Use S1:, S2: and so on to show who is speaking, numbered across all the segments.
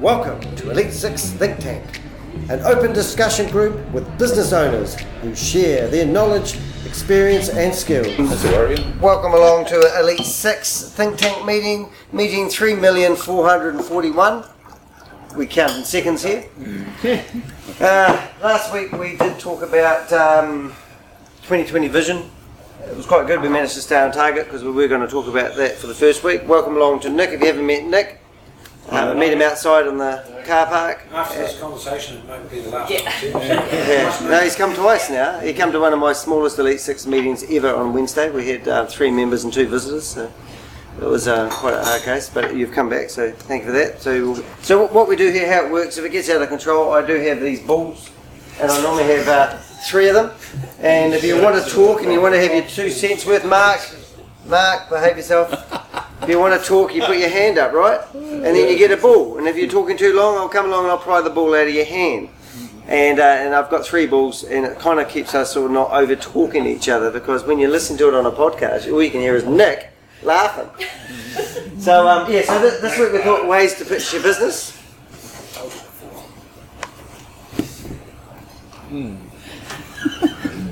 S1: Welcome to Elite Six Think Tank, an open discussion group with business owners who share their knowledge, experience, and skills. Welcome along to Elite Six Think Tank meeting, meeting 3,441. We count in seconds here. Uh, last week we did talk about um, 2020 vision. It was quite good. We managed to stay on target because we were going to talk about that for the first week. Welcome along to Nick. If you haven't met Nick, uh, meet him outside in the car park.
S2: After this conversation, it won't be the last
S3: Yeah.
S1: Yeah. No, he's come twice now. He came to one of my smallest Elite Six meetings ever on Wednesday. We had uh, three members and two visitors. So it was uh, quite a hard case, but you've come back, so thank you for that. So, so what we do here, how it works, if it gets out of control, I do have these balls, and I normally have uh, three of them. And if you want to talk and you want to have your two cents worth, Mark, Mark, behave yourself. If you want to talk, you put your hand up, right? And then you get a ball. And if you're talking too long, I'll come along and I'll pry the ball out of your hand. And, uh, and I've got three balls, and it kind of keeps us all not over talking each other because when you listen to it on a podcast, all you can hear is Nick laughing. so, um, yeah, so th- this week we thought ways to pitch your business.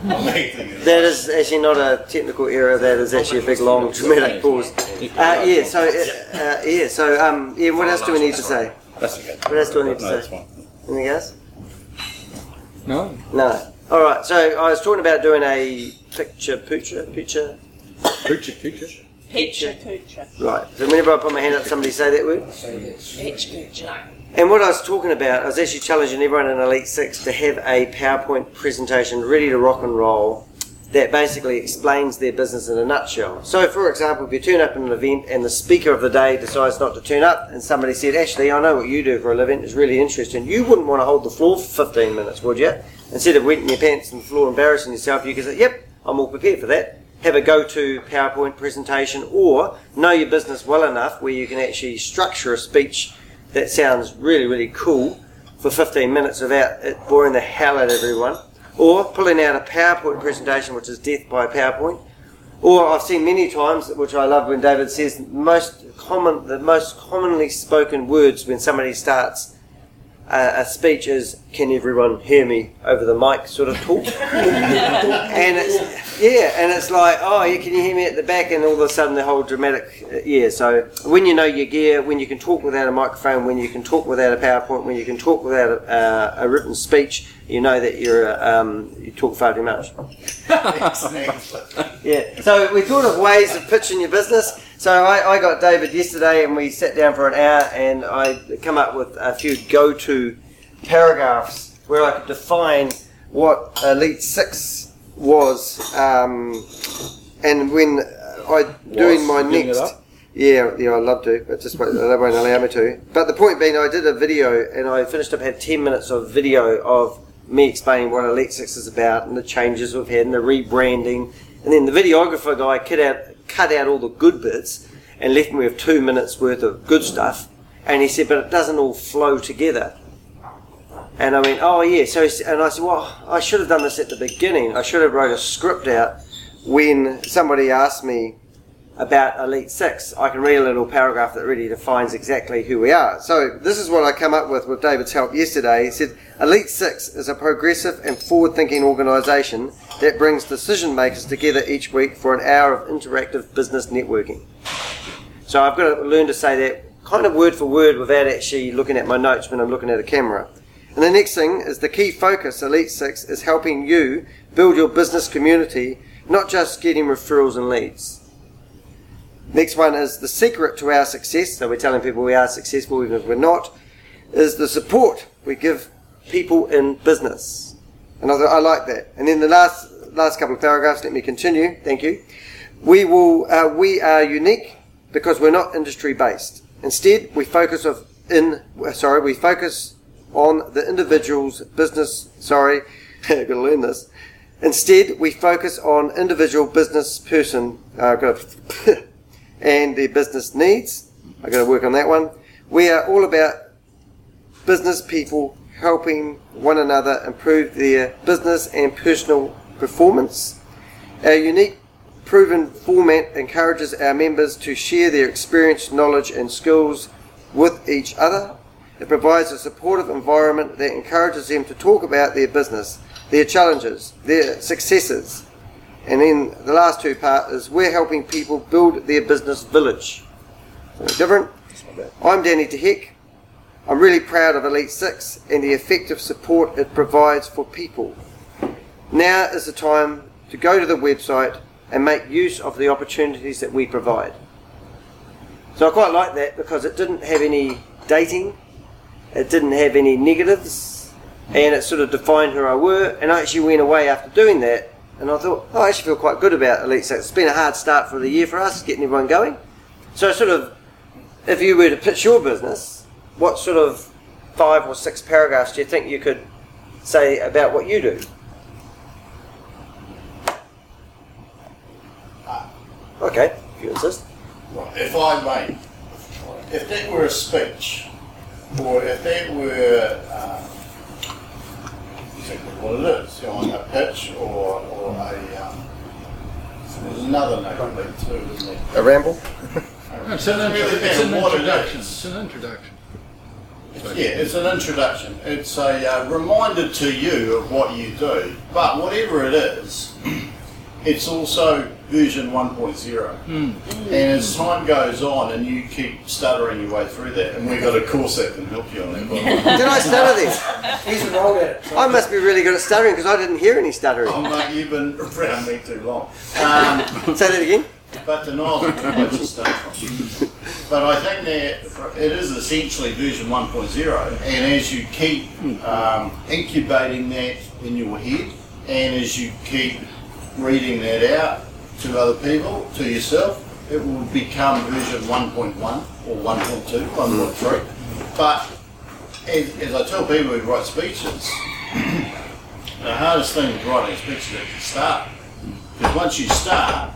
S1: That is actually not a technical error. That is actually a big, long, dramatic pause. Uh, yeah. So, uh, uh, yeah. So, um, yeah. What else do we need to say?
S4: That's okay.
S1: What else do I need to
S4: No, that's
S1: say?
S4: fine.
S1: Anything else?
S4: No.
S1: No. All right. So I was talking about doing a picture, picture, picture.
S4: Picture, picture.
S3: Picture, picture,
S1: Right. So whenever I put my hand up, somebody say that word.
S3: picture, picture.
S1: And what I was talking about, I was actually challenging everyone in Elite Six to have a PowerPoint presentation ready to rock and roll that basically explains their business in a nutshell. So, for example, if you turn up at an event and the speaker of the day decides not to turn up, and somebody said, Ashley, I know what you do for a living, it's really interesting, you wouldn't want to hold the floor for 15 minutes, would you? Instead of wetting your pants on the floor embarrassing yourself, you could say, Yep, I'm all prepared for that. Have a go to PowerPoint presentation, or know your business well enough where you can actually structure a speech that sounds really, really cool for 15 minutes without it boring the hell out of everyone. Or pulling out a PowerPoint presentation, which is death by PowerPoint. Or I've seen many times, which I love when David says most common, the most commonly spoken words when somebody starts a, a speech is, "Can everyone hear me over the mic?" sort of talk. and it's yeah, and it's like, "Oh, yeah, can you hear me at the back?" And all of a sudden, the whole dramatic uh, yeah. So when you know your gear, when you can talk without a microphone, when you can talk without a PowerPoint, when you can talk without a, uh, a written speech, you know that you're um, you talk far too much. Yeah. So we thought of ways of pitching your business. So I, I got David yesterday, and we sat down for an hour, and I come up with a few go-to paragraphs where I could define what Elite Six was, um, and when I doing my
S4: Was? Bring it
S1: next. Yeah, yeah, I'd love to, but just won't, they won't allow me to. But the point being, I did a video, and I finished up had ten minutes of video of me explaining what Elite Six is about and the changes we've had and the rebranding. And then the videographer guy cut out cut out all the good bits and left me with two minutes worth of good stuff. And he said, but it doesn't all flow together. And I mean, oh yeah. So and I said, well, I should have done this at the beginning. I should have wrote a script out when somebody asked me about Elite Six. I can read a little paragraph that really defines exactly who we are. So this is what I come up with with David's help yesterday. He said, Elite Six is a progressive and forward-thinking organisation that brings decision makers together each week for an hour of interactive business networking. So I've got to learn to say that kind of word for word without actually looking at my notes when I'm looking at a camera. And the next thing is the key focus, Elite Six, is helping you build your business community, not just getting referrals and leads. Next one is the secret to our success. So we're telling people we are successful even if we're not. Is the support we give people in business. And I, I like that. And then the last last couple of paragraphs. Let me continue. Thank you. We will. Uh, we are unique because we're not industry based. Instead, we focus of in. Sorry, we focus on the individual's business. Sorry, I've got to learn this. Instead, we focus on individual business person. Uh, and their business needs. I've got to work on that one. We are all about business people helping one another improve their business and personal performance. Our unique proven format encourages our members to share their experience, knowledge, and skills with each other. It provides a supportive environment that encourages them to talk about their business, their challenges, their successes. And then the last two part is we're helping people build their business village. Something different. I'm Danny DeHeck. I'm really proud of Elite Six and the effective support it provides for people. Now is the time to go to the website and make use of the opportunities that we provide. So I quite like that because it didn't have any dating, it didn't have any negatives, and it sort of defined who I were. And I actually went away after doing that, and I thought, oh, I actually feel quite good about Elite Six. It's been a hard start for the year for us, getting everyone going. So sort of, if you were to pitch your business, what sort of five or six paragraphs do you think you could say about what you do? Uh, okay, if you insist.
S5: If I may, if that were a speech, or if that were, um, exactly what it is, you know, on a pitch or, or a, um, there's another name too, isn't there?
S1: A ramble?
S4: It's an,
S5: Doesn't really
S4: it's an
S5: matter
S4: introduction. It's an introduction.
S5: Yeah, it's an introduction. It's a uh, reminder to you of what you do. But whatever it is, it's also version 1.0. And as time goes on and you keep stuttering your way through that, and we've got a course that can help you on that. by.
S1: Did I stutter this?
S2: He's enrolled at it. so-
S1: I must be really good at stuttering because I didn't hear any stuttering.
S5: Oh, mate, you've been around me too long. Um,
S1: Say that again.
S5: but the Niles is a good place to start from. But I think that it is essentially version 1.0, and as you keep um, incubating that in your head, and as you keep reading that out to other people, to yourself, it will become version 1.1 or 1.2, 1.3. But as, as I tell people who write speeches, the hardest thing with writing a speech is the start. Because once you start,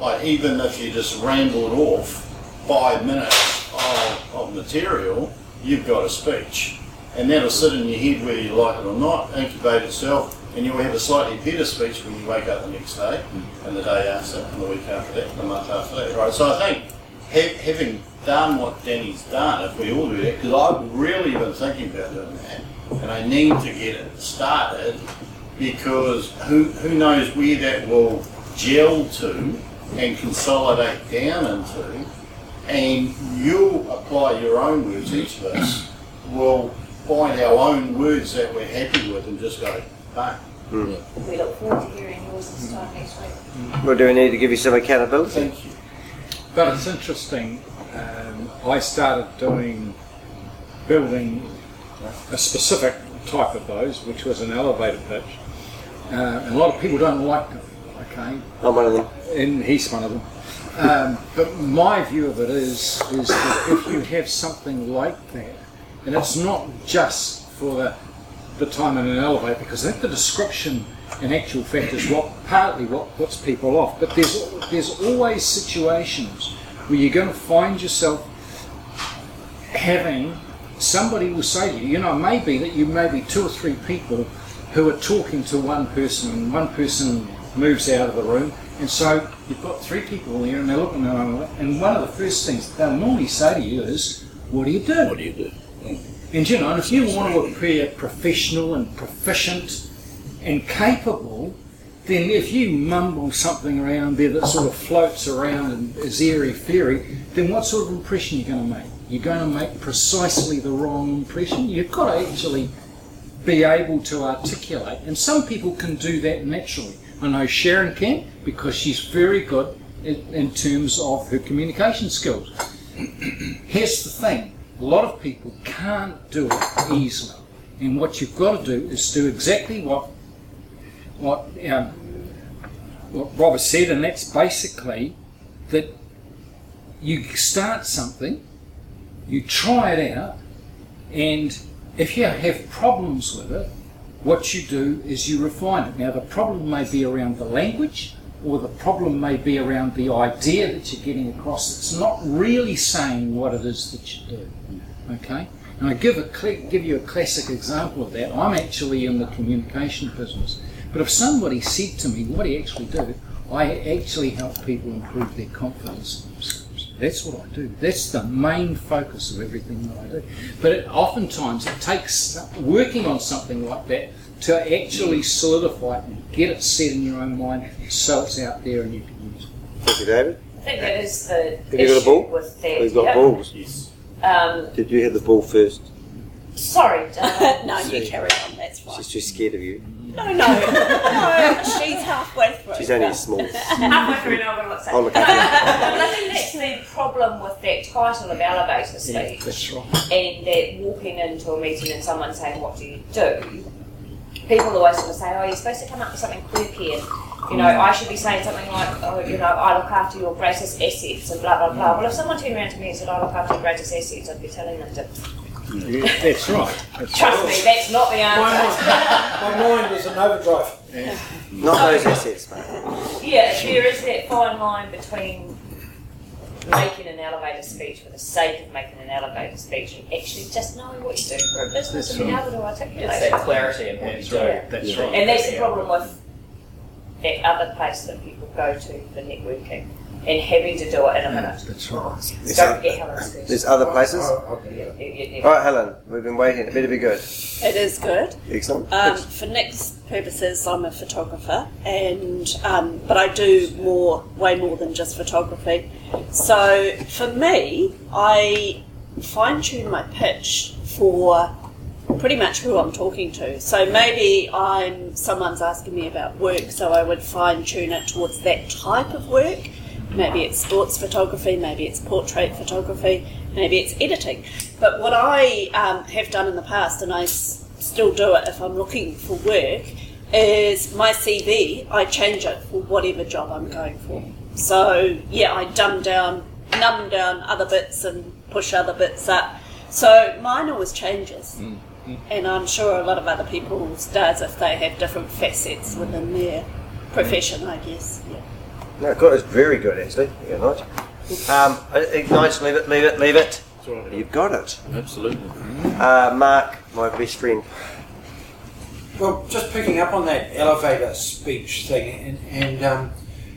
S5: like even if you just rambled off five minutes of, of material, you've got a speech. And that'll sit in your head whether you like it or not, incubate itself, and you'll have a slightly better speech when you wake up the next day, and the day after, and the week after that, and the month after that, right? So I think ha- having done what Danny's done, if we all do that, because I've really been thinking about doing that, and I need to get it started, because who, who knows where that will gel to and consolidate down into, and you'll apply your own words, each of us will find our own words that we're happy with and just go, bang.
S3: We look forward to hearing yours this time next week.
S1: Well, do we need to give you some accountability?
S5: Thank you.
S4: But it's interesting. Um, I started doing building a specific type of those, which was an elevator pitch. Uh, and a lot of people don't like them. Okay,
S1: I'm one of them.
S4: and he's one of them. Um, but my view of it is, is that if you have something like that, and it's not just for the, the time in an elevator, because think the description in actual fact is what partly what puts people off. But there's there's always situations where you're going to find yourself having somebody will say to you, you know, maybe that you may be two or three people who are talking to one person, and one person moves out of the room, and so you've got three people there, and they're looking at one another, and one of the first things they'll normally say to you is, "What do you do?"
S5: What do you do?
S4: And you know, if you want to appear professional and proficient and capable, then if you mumble something around there that sort of floats around and is airy fairy, then what sort of impression are you going to make? You're going to make precisely the wrong impression. You've got to actually be able to articulate, and some people can do that naturally. I know Sharon can because she's very good in, in terms of her communication skills. Here's the thing a lot of people can't do it easily. And what you've got to do is do exactly what what um, what Robert said, and that's basically that you start something, you try it out, and if you have problems with it, what you do is you refine it. Now, the problem may be around the language, or the problem may be around the idea that you're getting across. It's not really saying what it is that you do. Okay? And I give, a cl- give you a classic example of that. I'm actually in the communication business. But if somebody said to me, what do you actually do? I actually help people improve their confidence in themselves. That's what I do. That's the main focus of everything that I do. But it, oftentimes it takes working on something like that to actually solidify it and get it set in your own mind so it's out there and you can use it.
S1: Thank you, David.
S3: I think that is the
S1: Have you got a ball?
S3: with that.
S1: We've got
S3: Yep.
S1: balls.
S5: Yes.
S3: Um,
S1: Did you hit the ball first?
S3: sorry, Dana.
S6: no, you carry on. That's fine.
S1: She's too scared of you.
S6: No, no, no. She's halfway through.
S1: She's only small.
S3: Halfway through now, I'm going to look
S1: Oh, look at
S3: But I think that's the problem with that title of elevator speech.
S4: That's right.
S3: and that walking into a meeting and someone saying, What do you do? People always sort of say, Oh, you're supposed to come up with something quirky and you know, I should be saying something like, Oh, you know, I look after your greatest assets and blah blah blah. Well if someone turned around to me and said, I look after your greatest assets, I'd be telling them to
S4: That's right. That's
S3: trust me, that's not the
S2: My
S3: answer.
S2: mind, my mind is an overdrive.
S1: Not those assets, mate.
S3: Yeah, there is that fine line between making an elevator speech for the sake of making an elevator speech and actually just knowing what you do for a business and being able to articulate
S7: It's
S3: it.
S7: that clarity in what you do.
S3: Yeah.
S4: That's right.
S3: And that's the problem with that other place that people go to for networking and having to do it in a minute.
S4: That's right.
S1: There's,
S3: Don't forget Helen's first.
S1: there's other places.
S2: Oh,
S3: Yeah, yeah, yeah, yeah.
S1: All right, Helen, we've been waiting. It better be good.
S6: It is good.
S1: Excellent.
S6: Um, for Nick's purposes, I'm a photographer, and um, but I do more, way more than just photography. So for me, I fine tune my pitch for pretty much who I'm talking to. So maybe I'm someone's asking me about work, so I would fine tune it towards that type of work. Maybe it's sports photography, maybe it's portrait photography, maybe it's editing. But what I um, have done in the past, and I s- still do it if I'm looking for work, is my CV, I change it for whatever job I'm going for. So, yeah, I dumb down, numb down other bits and push other bits up. So mine always changes. And I'm sure a lot of other people's does if they have different facets within their profession, I guess. Yeah.
S1: No, good. It's very good, actually. Yeah, nice. Um, ignite, leave it, leave it, leave it. You've got it.
S8: Absolutely.
S1: Uh, Mark, my best friend.
S2: Well, just picking up on that elevator speech thing, and, and um,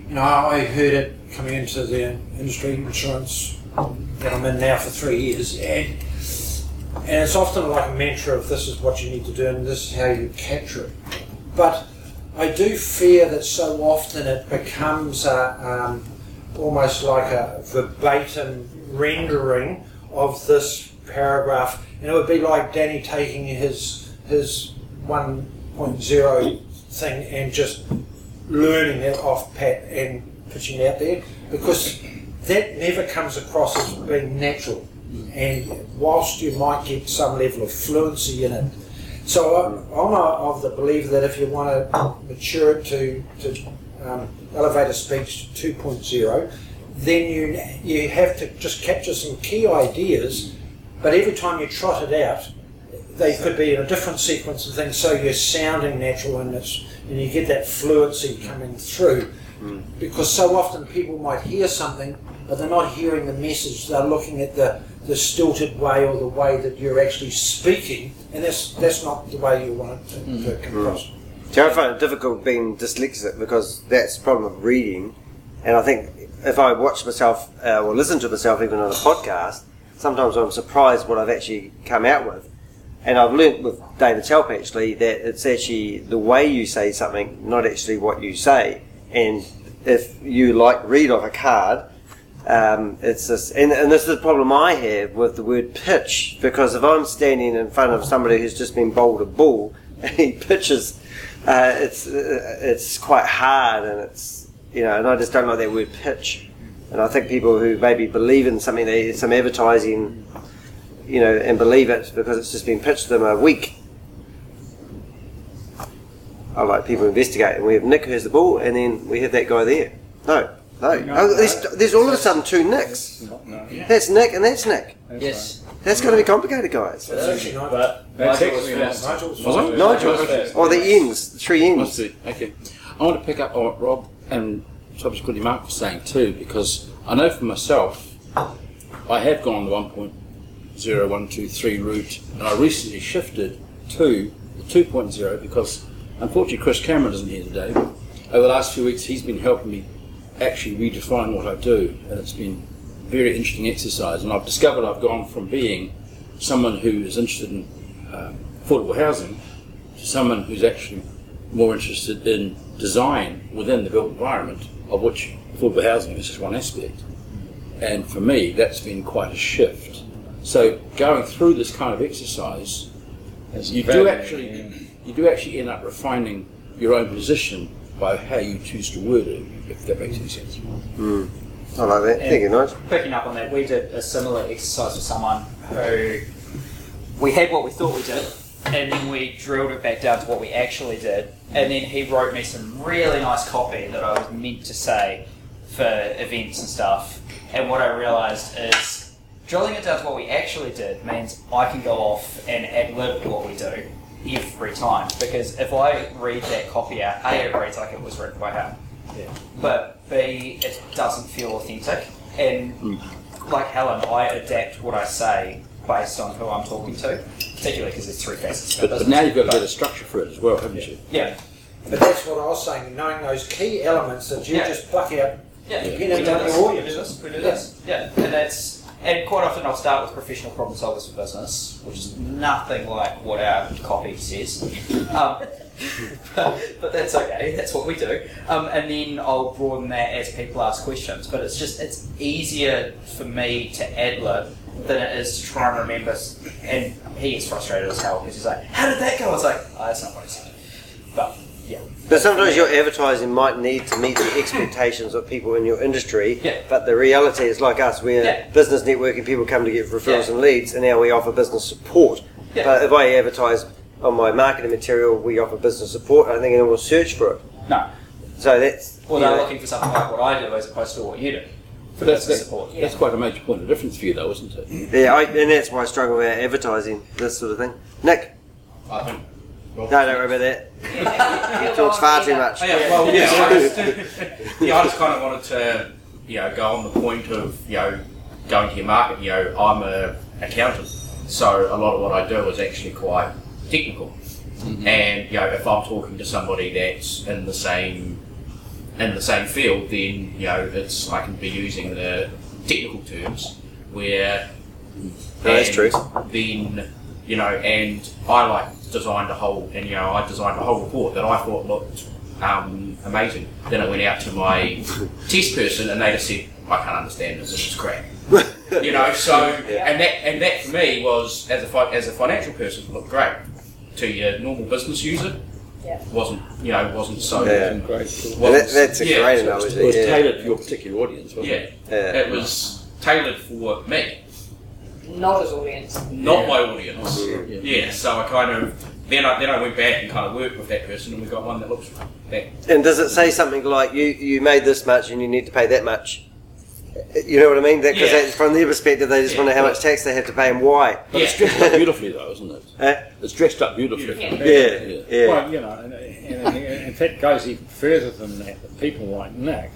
S2: you know, I heard it coming into the industry, insurance that I'm in now for three years, and and it's often like a mantra of this is what you need to do and this is how you capture it. But I do fear that so often it becomes a, um, almost like a verbatim rendering of this paragraph, and it would be like Danny taking his his 1.0 thing and just learning it off Pat and pitching it out there because that never comes across as being natural. And whilst you might get some level of fluency in it, so I'm, I'm a, of the belief that if you want to mature it to, to um, elevator speech 2.0, then you you have to just capture some key ideas, but every time you trot it out, they could be in a different sequence of things, so you're sounding natural and it's and you get that fluency coming through. Because so often people might hear something, but they're not hearing the message. They're looking at the, the stilted way or the way that you're actually speaking, and that's that's not the way you want it to, to come across.
S1: See, I find it difficult being dyslexic because that's the problem of reading. And I think if I watch myself uh, or listen to myself even on a podcast, sometimes I'm surprised what I've actually come out with. And I've learnt with David's help actually that it's actually the way you say something, not actually what you say. And if you like read off a card, um, it's this, and, and this is the problem I have with the word pitch because if I'm standing in front of somebody who's just been bowled a ball and he pitches, uh, it's uh, it's quite hard and it's you know, and I just don't like that word pitch. And I think people who maybe believe in something, they some advertising, you know, and believe it because it's just been pitched to them are weak. I like people investigate, and we have Nick who has the ball, and then we have that guy there. No, no. oh, oh there's, there's all of a sudden two Nicks. That's Nick and that's Nick.
S7: Yes.
S1: That's going to be complicated, guys.
S2: It's actually not
S8: But
S7: That's
S8: Nigel
S7: actually
S8: was first.
S2: Nigel's
S8: Was it?
S1: Nigel.
S8: first.
S1: Oh, the ends, the three
S8: I
S1: ends.
S8: see. Okay. I want to pick up on what Rob and subsequently Mark was saying too, because I know for myself, I have gone the 1.0123 route, and I recently shifted to the 2.0 because unfortunately Chris Cameron isn't here today. Over the last few weeks, he's been helping me actually redefine what I do, and it's been a very interesting exercise, and I've discovered I've gone from being someone who is interested in um, affordable housing to someone who's actually more interested in design within the built environment, of which affordable housing is just one aspect. And for me, that's been quite a shift. So going through this kind of exercise,
S4: It's
S8: you do actually
S4: yeah.
S8: you do actually end up refining your own position by how you choose to word it, if that makes any sense. Hmm.
S1: I like that. Thank you, Nigel.
S7: Picking up on that, we did a similar exercise with someone who we had what we thought we did, and then we drilled it back down to what we actually did, and then he wrote me some really nice copy that I was meant to say for events and stuff. And what I realised is drilling it down to what we actually did means I can go off and ad lib what we do every time. Because if I read that copy out, A, it reads like it was written by him but B, it doesn't feel authentic. And like Helen, I adapt what I say based on who I'm talking to, particularly because there's three facets.
S8: But, but now you've got a
S7: But-
S8: better structure for it as well, haven't you?
S7: Yeah,
S2: But that's what I was saying, knowing those key elements that you
S7: Yeah.
S2: just pluck out.
S7: yeah.
S2: You
S7: We
S2: know,
S7: do
S2: tell
S7: this.
S2: your
S7: We do
S2: audience.
S7: this. We do this. Yeah, and that's and quite often I'll start with professional problem solvers for business, which is nothing like what our copy says. Um, but, but that's okay. That's what we do. Um, and then I'll broaden that as people ask questions. But it's just it's easier for me to ad lib than it is to try and remember. And he gets frustrated as hell because he's like, "How did that go?" I was like, oh, "That's not what I said." But yeah,
S1: But sometimes your advertising might need to meet the expectations of people in your industry.
S7: Yeah.
S1: But the reality is, like us, we're
S7: Yeah.
S1: business networking. People come to get referrals
S7: Yeah.
S1: and leads, and now we offer business support.
S7: Yeah.
S1: But if I advertise on my marketing material, we offer business support. I think anyone will search for it.
S7: no.
S1: So that's
S7: Well, they're
S1: know,
S7: looking for something like what I do as opposed to what you do for
S8: That's,
S7: business
S8: that-
S7: support.
S8: that's quite a major point of difference for you, though, isn't it?
S1: yeah, I, and that's why I struggle with advertising this sort of thing. Nick,
S5: I think.
S1: no, don't worry about that. He talks far too much.
S9: Oh, yeah, well, yeah, I just, yeah, I just kind of wanted to, you know, go on the point of, you know, going to your market. You know, I'm a accountant, so a lot of what I do is actually quite technical. And you know, if I'm talking to somebody that's in the same in the same field, then you know, it's I can be using the technical terms where.
S1: that's true.
S9: Then you know, and I like designed a whole, and you know, I designed a whole report that I thought looked um, amazing. Then I went out to my test person, and they just said, "I can't understand this. This is crap." you know, so and that and that for me was as a as a financial person looked great. To your normal business user,
S3: Yeah.
S9: wasn't you know wasn't so.
S1: Yeah.
S8: Great.
S9: wasn't-
S1: That, that's a
S9: yeah,
S1: great
S9: so it was-
S1: analogy.
S8: It was
S1: yeah.
S8: tailored for your particular audience, wasn't
S9: Yeah,
S8: it?
S1: Yeah.
S9: it was tailored for me,
S3: Not his audience.
S9: not
S8: Yeah.
S9: my audience.
S8: Yeah.
S9: Yeah, so I kind of then I then I went back and kind of worked with that person, and we got one that looks that
S1: And does it say something like you you made this much and you need to pay that much? You know what I mean? Because
S9: Yeah.
S1: from their perspective, they just
S9: Yeah.
S1: want to know how much tax they have to pay and why.
S8: But it's dressed up beautifully, though, isn't it?
S1: Eh?
S8: It's dressed up beautifully.
S3: Yeah.
S1: Yeah, yeah.
S4: Well, you know, and, and, and if that goes even further than that, that people like Nick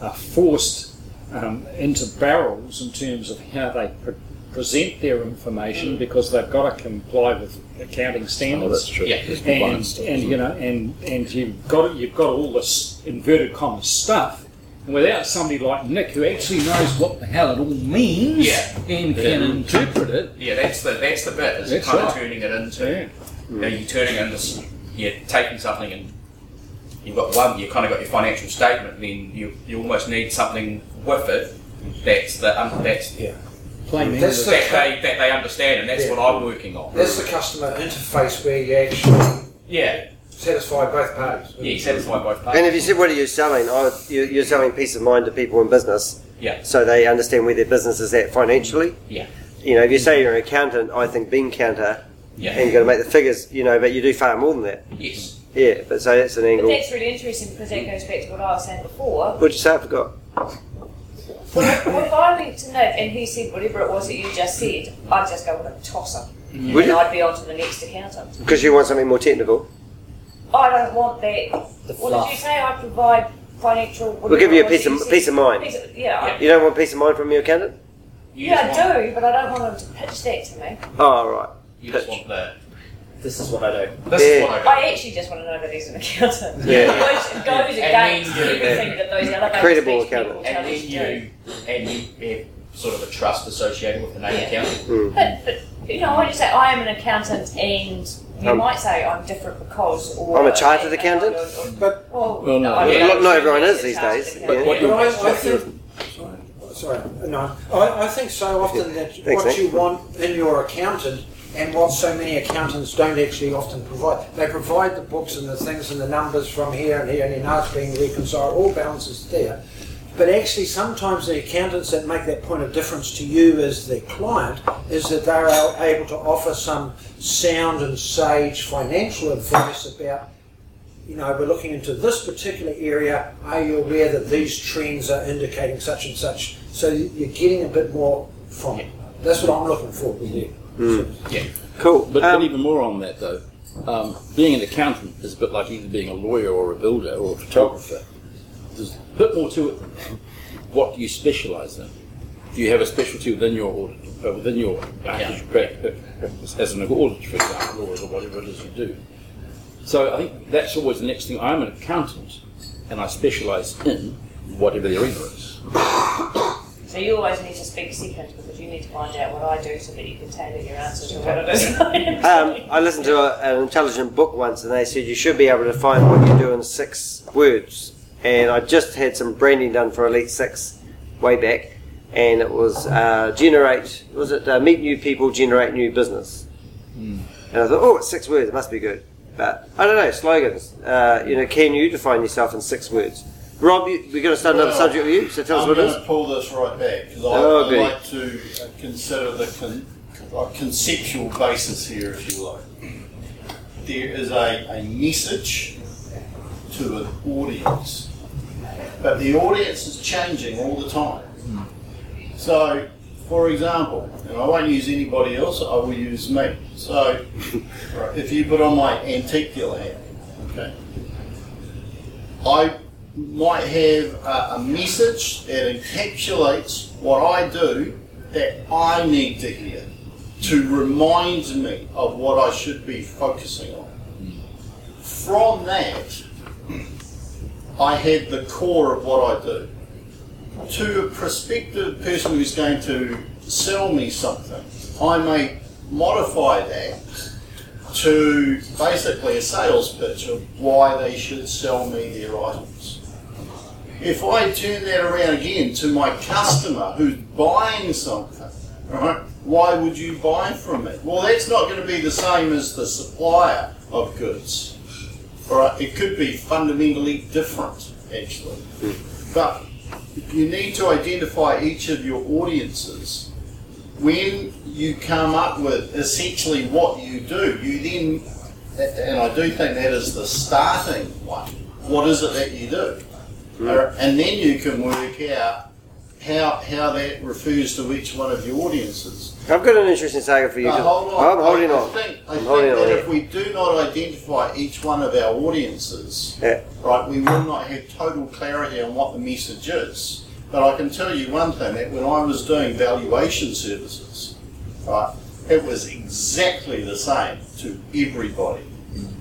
S4: are forced um, into barrels in terms of how they pre- present their information because they've got to comply with accounting standards.
S8: Oh,
S4: standards.
S8: that's true.
S9: Yeah.
S8: There's
S4: and,
S8: compliance stuff,
S4: and you know, and and you've got you've got all this inverted commas stuff, and without somebody like Nick who actually knows what the hell it all means
S9: Yeah.
S4: and can
S8: Yeah.
S4: interpret it,
S9: yeah that's the that's the bit is
S4: That's
S9: kind
S4: right.
S9: of turning it into
S4: yeah.
S9: you know, you're turning it into you're taking something and you've got one you kind of got your financial statement then you you almost need something with it that's the um, that's
S2: Yeah.
S4: plain
S2: That's the-
S9: that they that they understand and that's
S2: Yeah.
S9: what I'm working on.
S2: That's the customer interface where you actually
S9: Yeah,
S2: satisfy both parties.
S9: yeah, you satisfy both parties.
S1: And if you said, what are you selling? Oh, you- you're selling peace of mind to people in business
S9: Yeah,
S1: so they understand where their business is at financially.
S9: yeah,
S1: You know, if you say you're an accountant, I think bean counter,
S9: yeah.
S1: and you've got to make the figures, you know, but you do far more than that.
S9: Yes.
S1: Yeah, but so that's an
S3: But
S1: angle.
S3: that's really interesting because that goes back to what I was saying before.
S1: What'd you say? I forgot.
S3: What if, what if I went to Nick and he said whatever it was that you just said, I'd just go with a tosser.
S1: Would
S3: and
S1: you?
S3: I'd be on to the next accountant.
S1: Because you want something more technical.
S3: I don't want that.
S7: The
S3: What did you say? I provide financial.
S1: We'll give you a
S3: whatever it
S1: peace
S3: was
S1: of
S3: that
S1: peace of mind.
S3: Piece of- yeah, I-
S1: You don't want peace of mind from your accountant?
S9: You
S3: yeah, I do, but I don't want them to pitch that to me.
S1: Oh, right.
S9: You just
S1: Pitch.
S9: want the.
S7: This is what I do.
S9: This
S1: Yeah.
S9: is what I do.
S3: I actually just want to know that he's an accountant.
S1: Yeah.
S3: Which goes
S9: And
S3: against
S9: then you-
S3: everything that those elevator
S1: Credible
S3: speech people
S1: accountant.
S3: tell
S9: and then you and you eh, sort of a trust associated with the name
S3: Yeah.
S9: accountant.
S3: But, but you know, when you say I am an accountant, and you
S1: Um,
S3: might say I'm different because, or
S1: I'm a chartered accountant.
S2: But
S3: Well,
S8: Well, no,
S3: I
S1: not- not everyone is these days,
S3: accountant.
S8: But what you're,
S2: I, I
S8: what you're
S2: think, sorry, no, I, I think so often that
S1: Thanks,
S2: what
S1: Nick.
S2: you want in your accountant and what so many accountants don't actually often provide, they provide the books and the things and the numbers from here and here and you know it's being reconciled, all balances there. But actually, sometimes the accountants that make that point of difference to you as the client is that they're able to offer some sound and sage financial advice about you know, we're looking into this particular area. Are you aware that these trends are indicating such and such? So you're getting a bit more from it. That's what I'm looking for with you.
S1: Yeah, Cool.
S8: But,
S1: Um,
S8: but even more on that though, um, being an accountant is a bit like either being a lawyer or a builder or a photographer. There's a bit more to it. than that. What do you specialise in? Do you have a specialty within your audit, uh, within your accounting practice as an auditor, for example, or whatever it is you do? So I think that's always the next thing. I'm an accountant, and I specialise in whatever the arena is.
S3: So you always need to speak second because you need to find out what I do so that you can tailor your answer to what it is.
S1: Um, I listened to a, an intelligent book once, and they said you should be able to find what you do in six words. And I just had some branding done for Elite Six way back, and it was uh, generate. Was it uh, meet new people, generate new business? And I thought, oh, it's six words. It must be good. But I don't know slogans. Uh, you know, can you define yourself in six words? Rob, you, we're going to start another
S5: Well,
S1: subject with you. So tell us
S5: I'm
S1: what it
S5: going to pull this right back because I,
S1: Oh,
S5: I
S1: good.
S5: like to uh, consider the con, uh, conceptual basis here, if you like. There is a, a message to an audience, but the audience is changing all the time. So, for example, and I won't use anybody else, I will use me. So, if you put on my antiquula hat, okay, I might have a, a message that encapsulates what I do that I need to hear to remind me of what I should be focusing on. Hmm. From that, I have the core of what I do. To a prospective person who's going to sell me something, I may modify that to basically a sales pitch of why they should sell me their items. If I turn that around again to my customer who's buying something, right? Why would you buy from me? Well, that's not going to be the same as the supplier of goods. All right, it could be fundamentally different, actually. But you need to identify each of your audiences. When you come up with essentially what you do, you then, and I do think that is the starting one. What is it that you do? Uh, and then you can work out how how that refers to each one of your audiences.
S1: I've got an interesting saga for you.
S5: Hold on.
S1: I'm holding
S5: I,
S1: on.
S5: I think, I
S1: I'm
S5: think
S1: holding
S5: that
S1: on.
S5: if we do not identify each one of our audiences,
S1: Yeah.
S5: right, we will not have total clarity on what the message is. But I can tell you one thing: that when I was doing valuation services, right, it was exactly the same to everybody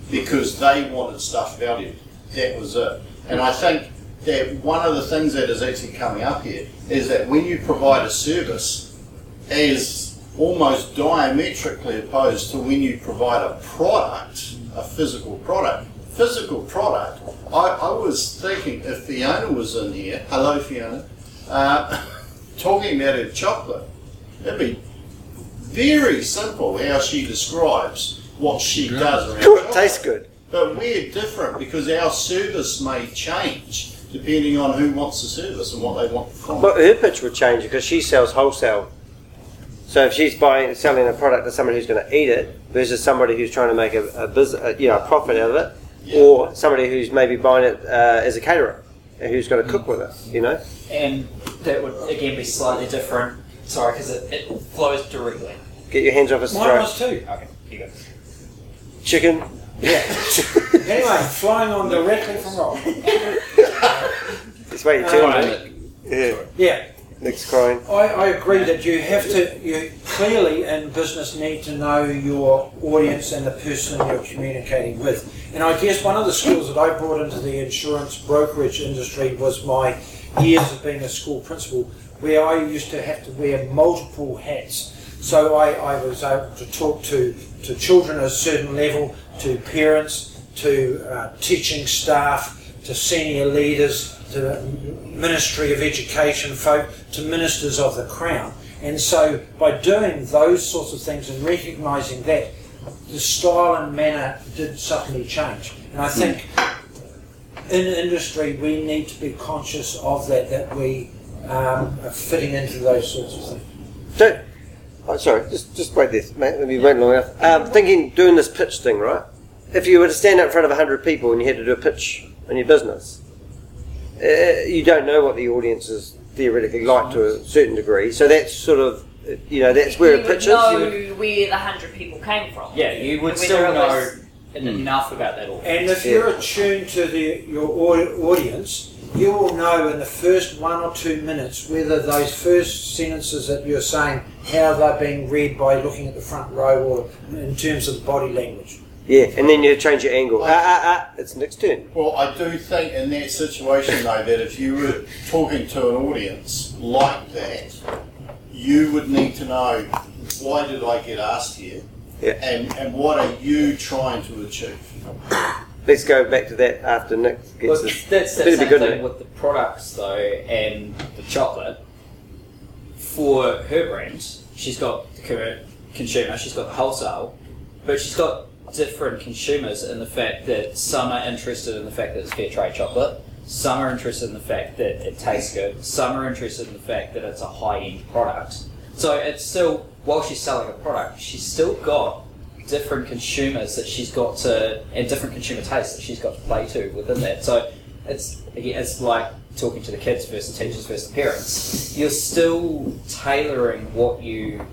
S5: because they wanted stuff valued. That was it. And I think that one of the things that is actually coming up here is that when you provide a service, is almost diametrically opposed to when you provide a product, a physical product. Physical product. I, I was thinking if Fiona was in here, hello Fiona, uh, talking about her chocolate, it'd be very simple how she describes what she does around
S1: it tastes good.
S5: But we're different because our service may change depending on who wants the service and what they want from
S1: But her pitch would change because she sells wholesale. So if she's buying, selling a product to somebody who's going to eat it versus somebody who's trying to make a, a business, a, you know, a profit out of it,
S5: Yeah.
S1: or somebody who's maybe buying it uh, as a caterer and who's going to cook with it, you know.
S7: and that would again be slightly different. Sorry, because it, it flows directly.
S1: Get your hands off his
S2: Mine was too.
S7: Okay, here you go.
S1: Chicken.
S2: Yeah. Anyway, flying on directly from Rob.
S1: It's way too
S2: Um,
S1: much. Yeah.
S2: Yeah,
S1: Nick's crying.
S2: I, I agree that you have to, you clearly in business need to know your audience and the person you're communicating with. And I guess one of the skills that I brought into the insurance brokerage industry was my years of being a school principal. where I used to have to wear multiple hats. So I, I was able to talk to, to children at a certain level, to parents, to uh, teaching staff, to senior leaders, to Ministry of Education folk, to ministers of the Crown. And so by doing those sorts of things and recognising that, the style and manner did suddenly change. And I think in industry we need to be conscious of that, that we um, are fitting into those sorts of things.
S1: Don't. Oh, sorry, just just wait there, mate. Let me wait long enough. Um, thinking doing this pitch thing, right? If you were to stand up in front of hundred people and you had to do a pitch on your business, uh, you don't know what the audience is theoretically like to a certain degree. So that's sort of, you know, that's where
S3: you
S1: a
S3: would
S1: pitch is.
S3: know
S1: You would-
S3: where the hundred people came from.
S7: Yeah, you would still know
S3: was-
S7: enough about that audience.
S2: And if you're attuned to the, your audience, you will know in the first one or two minutes whether those first sentences that you're saying, how they're being read by looking at the front row or in terms of the body language.
S1: Yeah, and then you change your angle. Ah, ah, ah, it's Nick's turn.
S5: Well, I do think in that situation though that if you were talking to an audience like that, you would need to know why did I get asked here,
S1: Yeah.
S5: and and what are you trying to achieve?
S1: Let's go back to that after Nick
S7: Well,
S1: gets this.
S7: that's the same
S1: good,
S7: thing with the products though and the chocolate. For her brand, she's got the current consumer, she's got the wholesale, but she's got different consumers in the fact that some are interested in the fact that it's fair trade chocolate, some are interested in the fact that it tastes good, some are interested in the fact that it's a high end product. So it's still, while she's selling a product, she's still got different consumers that she's got to, and different consumer tastes that she's got to play to within that. So it's it's like talking to the kids versus teachers versus parents. You're still tailoring what you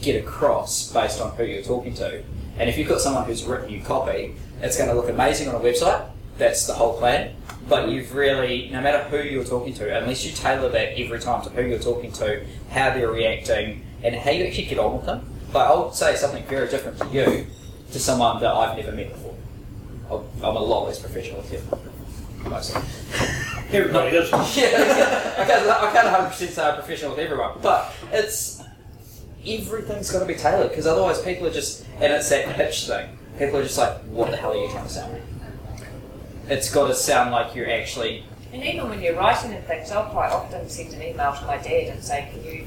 S7: get across based on who you're talking to. And if you've got someone who's written you copy, it's going to look amazing on a website. That's the whole plan. But you've really, no matter who you're talking to, unless you tailor that every time to who you're talking to, how they're reacting, and how you actually get on with them. Like I'll say something very different to you to someone that I've never met before. I'll- I'm a lot less professional with you. Mostly.
S2: Everybody does.
S7: yeah, I can't, I can't 100% say I'm professional with everyone, but it's everything's got to be tailored because otherwise people are just, and it's that pitch thing. People are just like, what the hell are you trying to sound like? It's got to sound like you're actually.
S3: And even when you're writing and things, I'll quite often send an email to my dad and say, "Can you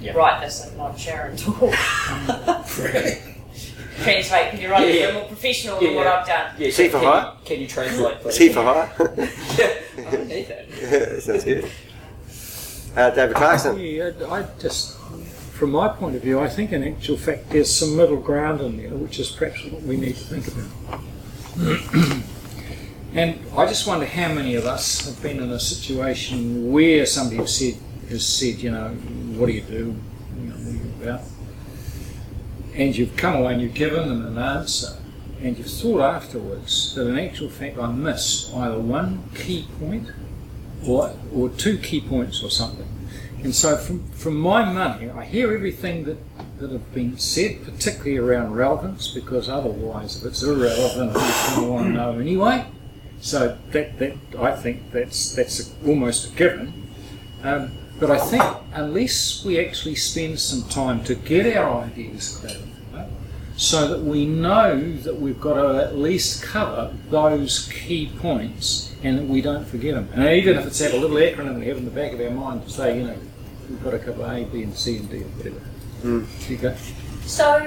S7: Yeah.
S3: write this in non-Sharon talk?" Translate. Can you write
S7: Yeah,
S3: it
S7: yeah.
S3: a bit more professional
S7: Yeah,
S3: than what. I've done?
S7: Yeah,
S1: See for
S7: can,
S1: hire?
S7: Can you translate? please?
S1: T for hire.
S7: yeah, I don't need that.
S1: yeah, sounds good. Uh, David Clarkson.
S4: Yeah, I I just, from my point of view, I think in actual fact there's some middle ground in there, which is perhaps what we need to think about. and I just wonder how many of us have been in a situation where somebody has said, has said, you know, what do you do? You know, what are you about? And you've come away and you've given them an answer, and you've thought afterwards that in actual fact I missed either one key point or, or two key points or something. And so, from, from my money, I hear everything that, that have been said, particularly around relevance, because otherwise, if it's irrelevant, going to want to know anyway? So that, that I think that's that's a, almost a given. Um, but I think unless we actually spend some time to get our ideas clarified, so that we know that we've got to at least cover those key points and that we don't forget them. And even if it's that a little acronym we have in the back of our mind to say, you know, we've got to cover A, B, and C, and D, or whatever.
S1: Mm.
S4: You go.
S3: So,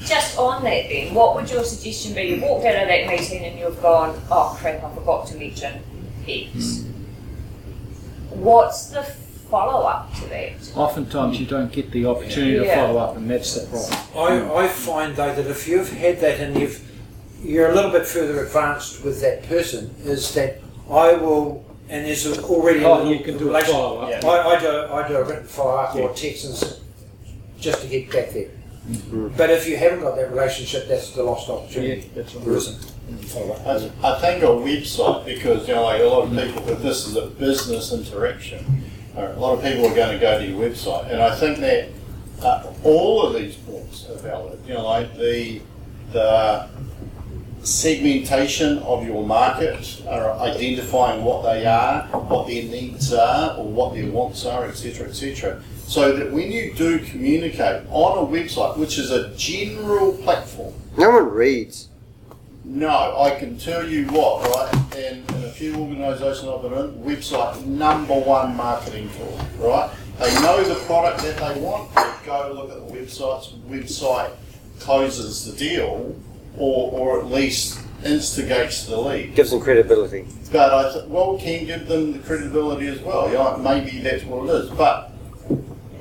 S3: just on that then, what would your suggestion be? You walked out of that meeting and you've gone, oh crap, I forgot to mention X. What's the follow up to that?
S4: Oftentimes you don't get the opportunity to follow up, and that's the problem.
S2: I, I find though that if you've had that and you've you're a little bit further advanced with that person, is that I will and there's already a
S4: Oh,
S2: little
S4: you can do a follow up.
S5: Yeah.
S2: I, I do I do a written follow up or text and just to get back there. Mm-hmm. But if you haven't got that relationship, that's the lost opportunity.
S4: Yeah, that's right.
S2: There isn't.
S5: I, I think a website because you know like a lot of people, if this is a business interaction, a lot of people are going to go to your website, and I think that uh, all of these points are valid. You know, like the the segmentation of your market, uh, identifying what they are, what their needs are, or what their wants are, etc., etc. So that when you do communicate on a website, which is a general platform,
S1: No one reads.
S5: No, I can tell you what, right? And in a few organisations I've been in, website number one marketing tool, right? They know the product that they want. They go look at the websites. Website closes the deal, or or at least instigates the lead.
S1: Gives them credibility.
S5: But I th- well can give them the credibility as well. Yeah, maybe that's what it is. But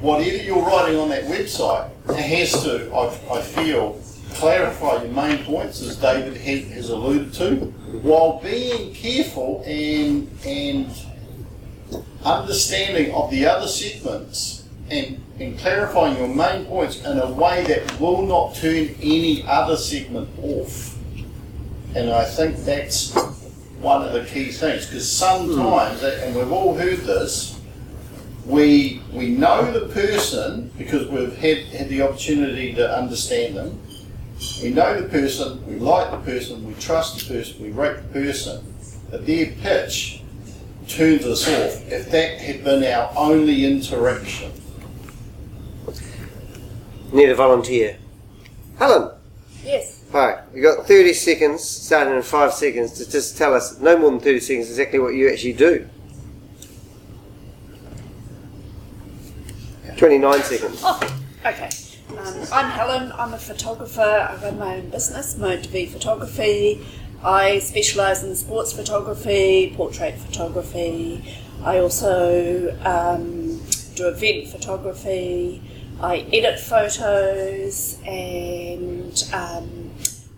S5: whatever you're writing on that website, it has to, I, I feel, clarify your main points, as David has alluded to, while being careful and and understanding of the other segments and, and clarifying your main points in a way that will not turn any other segment off. And I think that's one of the key things because sometimes, hmm. and we've all heard this, we we know the person because we've had, had the opportunity to understand them. We know the person, we like the person, we trust the person, we rate the person, but their pitch turns us off if that had been our only interaction.
S1: Need a volunteer. Helen,
S6: Yes.
S1: hi. You got 30 seconds, starting in five seconds, to just tell us, no more than 30 seconds, exactly what you actually do. 29 seconds.
S6: Oh, okay. Um, I'm Helen. I'm a photographer. I run my own business, Mode V Photography. I specialise in sports photography, portrait photography. I also um, do event photography. I edit photos, and um,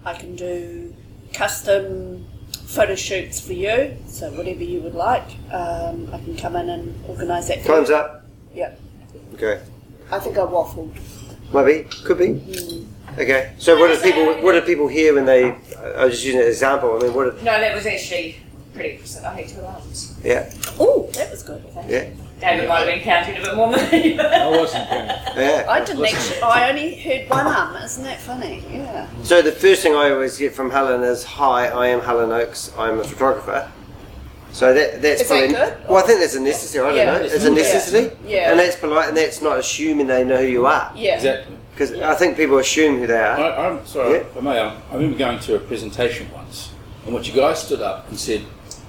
S6: I can do custom photo shoots for you. So whatever you would like, um, I can come in and organise that.
S1: Time's up.
S6: Yep.
S1: Okay.
S6: I think I waffled.
S1: Maybe. Could be. Hmm. Okay. So what did people what did people hear when they I was just using an example. I mean what did,
S3: No, that was actually pretty. I think two alarms.
S1: yeah.
S6: Oh, that was good.
S1: Yeah.
S3: David might have been counting a bit more than me.
S4: I wasn't going.
S1: Yeah.
S6: I didn't actually. I only heard one arm. Isn't that funny? Yeah.
S1: So the first thing I always get from Helen is, "Hi, I am Helen Oakes. I'm a photographer." So that that's
S6: Is that good?
S1: well. I think that's a necessary. I don't
S6: Yeah.
S1: know. It's a necessity,
S6: Yeah.
S1: and that's polite, and that's not assuming they know who you are.
S6: Yeah.
S8: Exactly.
S1: Because I think people assume who they are.
S8: I, I'm sorry,
S1: Yeah.
S8: I may, I I remember going to a presentation once in which a guys stood up and said,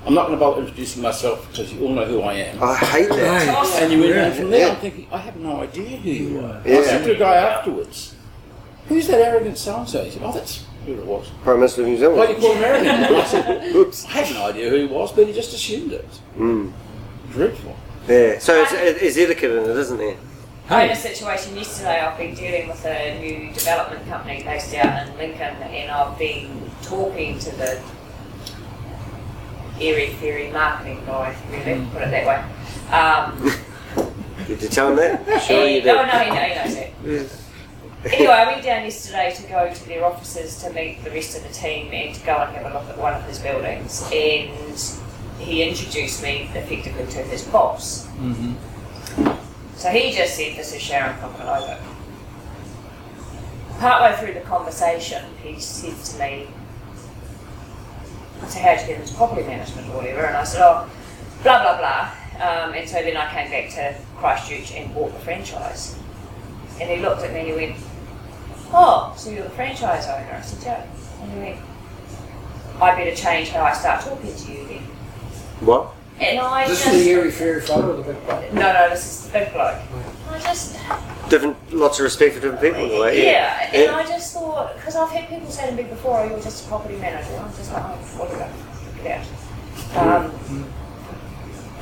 S8: I'm not going to bother introducing myself because you all know who I am.
S1: I hate that.
S8: Oh, and you went on from there,
S1: Yeah.
S8: I'm thinking, I have no idea who you are.
S1: Yeah.
S8: I said to a guy afterwards, who's that arrogant so-and-so? He said, oh, that's who it was.
S1: Prime Minister of New Zealand.
S8: Why do
S1: Zealand.
S8: you call him arrogant? I
S1: Oops.
S8: I had no idea who he was, but he just assumed it.
S1: Mm.
S8: Dreadful.
S1: Yeah. So it's, it's etiquette in it, isn't there?
S3: I had a situation yesterday. I've been dealing with a new development company based out in Lincoln, and I've been talking to the airy fairy marketing guy. Really, put it that way. Um,
S1: Did you tell him that? Sure you did.
S3: oh no, he, know- he knows it. Anyway, I went down yesterday to go to their offices to meet the rest of the team and to go and have a look at one of his buildings. And he introduced me effectively to his boss. So he just said, This is Sharon from Calovo. Partway through the conversation, he said to me, So, how'd you get into property management or whatever? And I said, Oh, blah, blah, blah. Um, and so then I came back to Christchurch and bought the franchise. And he looked at me and he went, Oh, so you're the franchise owner? I said, Yeah. And he went, I better change how I start talking to you then.
S1: What?
S3: And I
S2: Is this
S3: just.
S2: the airy fairy photo or the big bloke?
S3: No, no, this is the big bloke. I just.
S1: Different, lots of respect for different people. in a way,
S3: Yeah,
S1: Yeah.
S3: and I just thought, because I've had people say to me before, oh, you're just a property manager. I'm just like, oh, whatever, get out. Um,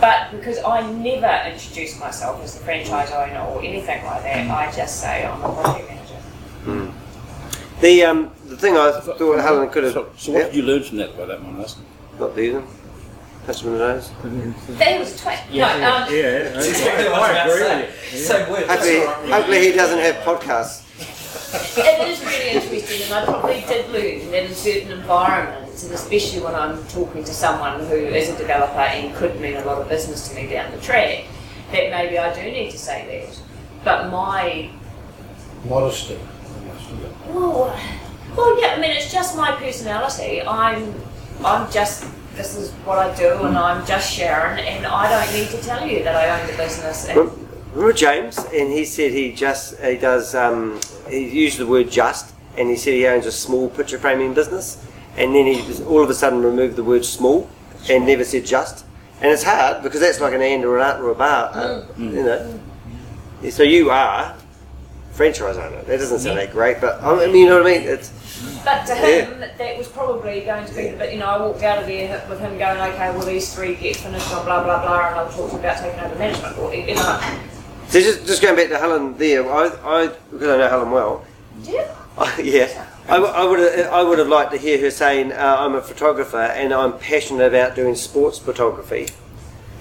S3: but because I never introduce myself as the franchise owner or anything like that, I just say I'm a property manager.
S1: The um, the thing I thought Helen could have.
S8: So, so what did you learn from that by that one, Aston?
S1: Not leaving. Touch him in the nose.
S3: That was a twat.
S4: Yeah,
S3: no, um,
S4: yeah,
S10: That's exactly what I was about to say. Same word. that's
S1: Hopefully,
S10: all right.
S1: hopefully he doesn't have podcasts.
S3: It is really interesting, and I probably did learn that in certain environments, and especially when I'm talking to someone who is a developer and could mean a lot of business to me down the track, that maybe I do need to say that. But my
S2: Modesty.
S3: Well, well, yeah, I mean it's just my personality. I'm, I'm just. This is what I do, and I'm just Sharon, and I don't need to tell you that I own the business. And
S1: Remember James, and he said he just he does um, he used the word just, and he said he owns a small picture framing business, and then he just all of a sudden removed the word small and never said just, and it's hard because that's like an and or an art or a bar, uh, you know. So you are franchise owner. That doesn't sound that great, but I mean, you know what I mean. It's
S3: But to him, that was probably going to be the bit, you know, I walked out of there with him going, okay, well, these three get finished on blah, blah, blah, and I'll talk to you about taking over management. Or, you know,
S1: so just just going back to Helen there. I, I because I know Helen well.
S3: yeah.
S1: yeah, I, w- I would have, I would have liked to hear her saying uh, I'm a photographer and I'm passionate about doing sports photography,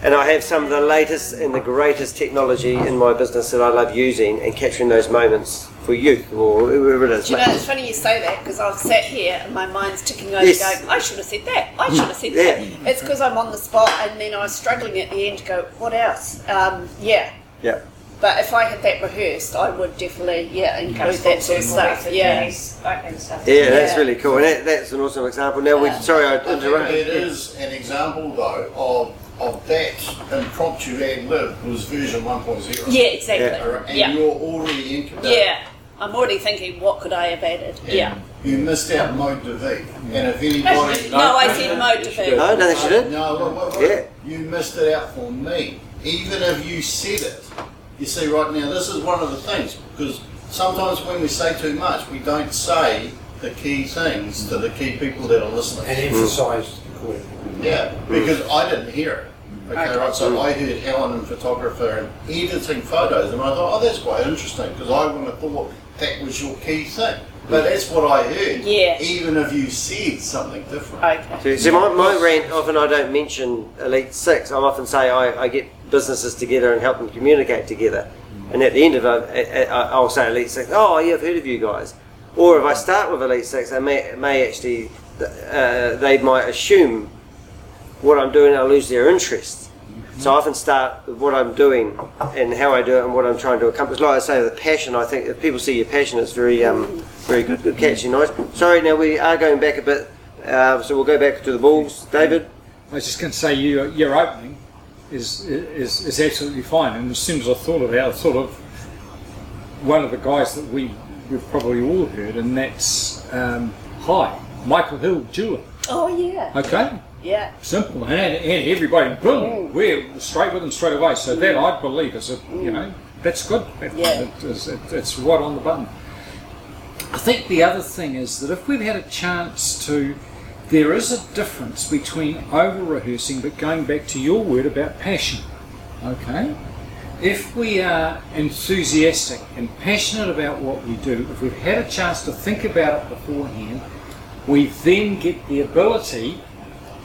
S1: and I have some of the latest and the greatest technology in my business that I love using and capturing those moments for youth or whoever it is.
S6: Do you know, it's funny you say that because I've sat here and my mind's ticking over
S1: Yes.
S6: going, I should have said that, I should have said
S1: Yeah.
S6: that. It's because I'm on the spot and then I was struggling at the end to go, what else? Um, yeah.
S1: yeah,
S6: But if I had that rehearsed, I would definitely, yeah, include that sort of stuff. Yeah.
S3: Opening stuff.
S1: yeah, that's really cool, and that, that's an awesome example. Now, we
S6: Yeah.
S1: sorry I
S5: I
S1: interrupted.
S5: it is an example though of of that impromptu ad lib was version 1.0.
S6: Yeah, exactly.
S1: Yeah.
S5: And
S6: Yeah.
S5: you're already incubating.
S6: Yeah. I'm already thinking, what could I have added? Yeah.
S5: You missed out mode de vie. And if anybody.
S6: No, I said mode to
S8: Yeah.
S6: be.
S1: No, I don't she did.
S5: No, wait, wait, wait.
S1: Yeah.
S5: You missed it out for me. Even if you said it. You see, right now, this is one of the things, because sometimes when we say too much, we don't say the key things to the key people that are listening.
S2: And emphasised accordingly.
S5: Yeah, because I didn't hear it. Okay, right, so I heard Helen and photographer and editing photos, and I thought, oh, that's quite interesting, because I wouldn't have thought that was your key thing. But that's what I heard.
S6: Yeah.
S5: Even if you said something different.
S6: Okay.
S1: So, so my, my rant often I don't mention Elite Six. I often say I, I get businesses together and help them communicate together. And at the end of it, I- I- I'll say Elite Six. Oh, yeah, I've heard of you guys. Or if I start with Elite Six, I may, may actually uh, they might assume what I'm doing. I'll lose their interest. So I often start with what I'm doing and how I do it and what I'm trying to accomplish. Like I say, the passion. I think if people see your passion, it's very, um, very good. Good catch, you nice. Sorry, now we are going back a bit, uh, so we'll go back to the Bulls. David.
S4: I was just going to say you, your opening is, is is absolutely fine. And as soon as I thought of it, I thought of one of the guys that we we've probably all heard, and that's um, Hi, Michael Hill jeweler.
S6: Oh, yeah.
S4: Okay,
S6: Yeah.
S4: simple, and, and everybody boom, mm. we're straight with them straight away. So that mm. I believe is a you mm. know that's good. That-
S6: Yeah.
S4: it is- it- it's right on the button. I think the other thing is that if we've had a chance to, there is a difference between over rehearsing, but going back to your word about passion. Okay? If we are enthusiastic and passionate about what we do, if we've had a chance to think about it beforehand, we then get the ability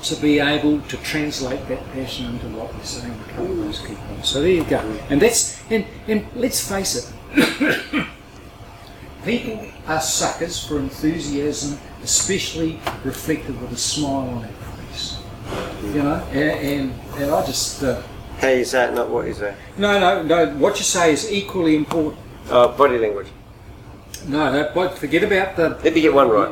S4: to be able to translate that passion into what we're saying to cover those key points. So there you go. And that's and, and let's face it, people are suckers for enthusiasm, especially reflected with a smile on their face. You know, and and, and I just uh,
S1: How you say it, not what you say.
S4: no no no. What you say is equally important.
S1: Uh, body language.
S4: No, no, but forget about the.
S1: Let me get one right.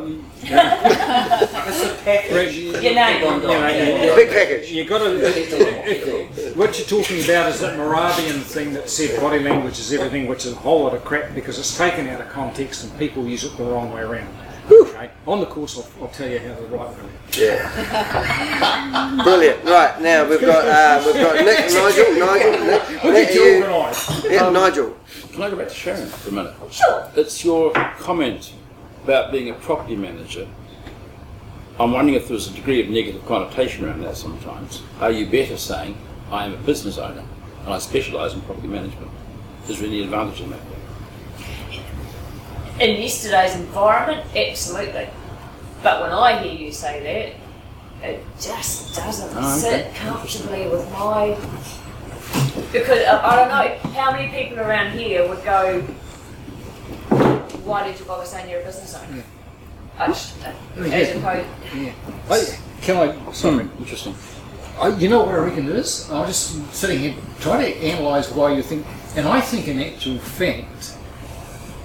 S3: Your name.
S1: Big package.
S4: You got to. What you're talking about is that Mehrabian thing that said body language is everything, which is a whole lot of crap because it's taken out of context and people use it the wrong way around. Okay. On the course, I'll, I'll tell you how the right way.
S1: Yeah. Brilliant. Right now we've got uh, we've got Nick, Nigel, Nigel, Nick,
S4: Look
S1: Nick,
S4: at
S1: you,
S4: you organised.
S1: yeah, Nigel.
S8: Can I go back to Sharon for a minute?
S3: Sure.
S8: It's your comment about being a property manager. I'm wondering if there's a degree of negative connotation around that sometimes. Are you better saying, I am a business owner and I specialise in property management? Is there any advantage in that?
S3: In yesterday's environment, absolutely. But when I hear you say that, it just doesn't
S8: Oh, okay.
S3: sit comfortably with my. Because I don't know how many people around here would go, "Why did you bother saying you're a business owner?" I just, uh, as opposed,
S4: I, can I? Sorry.
S8: Interesting.
S4: I, you know what I reckon it is? I'm just sitting here trying to analyse why you think, and I think in actual fact,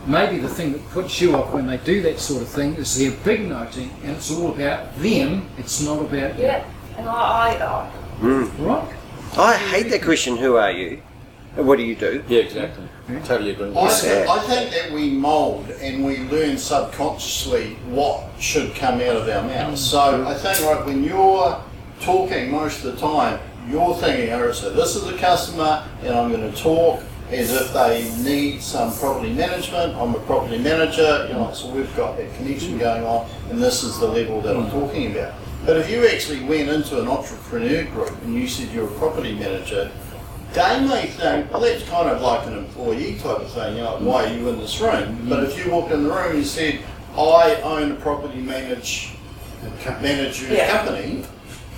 S4: maybe the thing that puts you off when they do that sort of thing is their big noting, and it's all about them. It's not about you.
S3: Yeah, and I, I, hmm.
S4: Right?
S1: I hate that question. Who are you? And what do you do?
S8: Yeah, exactly. Totally agree.
S5: I,
S1: sad.
S5: I think that we mould and we learn subconsciously what should come out of our mouths. Mm. So I think like when you're talking most of the time, you're thinking, all right, so this is a customer and I'm going to talk as if they need some property management. I'm a property manager, you know, so we've got that connection going on and this is the level that I'm hmm. talking about. But if you actually went into an entrepreneur group and you said you're a property manager, they may think, well, that's kind of like an employee type of thing, you know, why are you in this room? But if you walked in the room and said, I own a property manage, manager
S3: Yeah.
S5: company,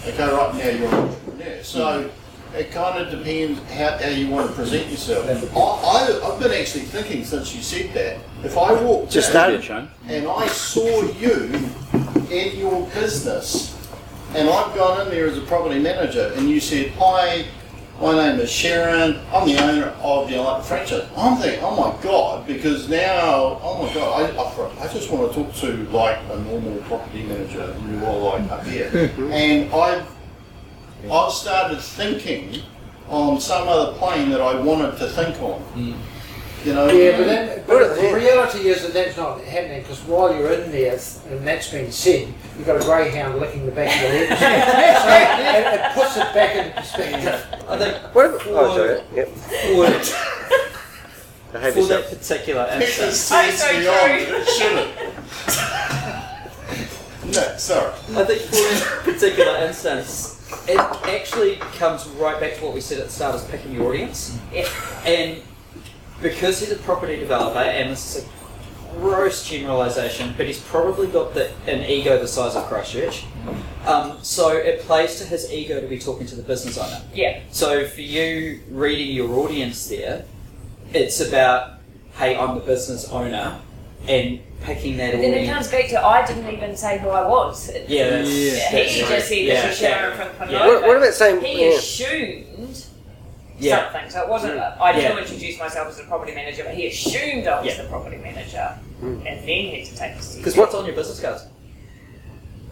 S5: okay, right now you're an entrepreneur. So hmm. It kind of depends how, how you want to present yourself. I, I, I've been actually thinking since you said that, if I walked
S1: Just
S5: in
S1: started.
S8: Shane.
S5: and I saw you in your business, and I've gone in there as a property manager, and you said, "Hi, my name is Sharon. I'm the owner of the Light franchise." I'm thinking, "Oh my god!" Because now, oh my god, I, I, I just want to talk to like a normal property manager, and you're all like up here, and I've I've started thinking on some other plane that I wanted to think on. You know,
S2: Yeah, but, then, but the reality is that that's not happening because while you're in there, and that's been said, you've got a greyhound licking the back of your head. so it, it puts it back into perspective.
S7: I think
S1: What about, oh, sorry. Yep.
S7: for,
S1: Behave
S7: for
S1: yourself.
S7: that particular
S5: Texas
S7: instance,
S3: I'm so
S5: me
S3: true.
S5: on, it shouldn't. no, sorry.
S7: I think for that particular instance, it actually comes right back to what we said at the start: is picking your audience.
S3: Yeah.
S7: And because he's a property developer, and this is a gross generalisation, but he's probably got the, an ego the size of Christchurch. Um, so it plays to his ego to be talking to the business owner.
S3: yeah,
S7: So for you reading your audience there, it's about, hey, I'm the business owner, and picking that
S3: but then it comes back to I didn't even say who I was.
S7: Yeah, that's,
S4: Yeah.
S7: that's
S3: he
S7: right.
S3: just said
S7: Yeah,
S3: this is Sharon
S7: exactly.
S3: from
S7: Yeah.
S1: What, what about saying?
S3: He
S1: yeah.
S3: assumed
S7: Yeah.
S3: something. So it wasn't. Mm. I
S7: Yeah.
S3: do introduce myself as a property manager, but he assumed I was
S7: Yeah.
S3: the property manager, mm. and then he had to take the
S7: Because what's on your business cards?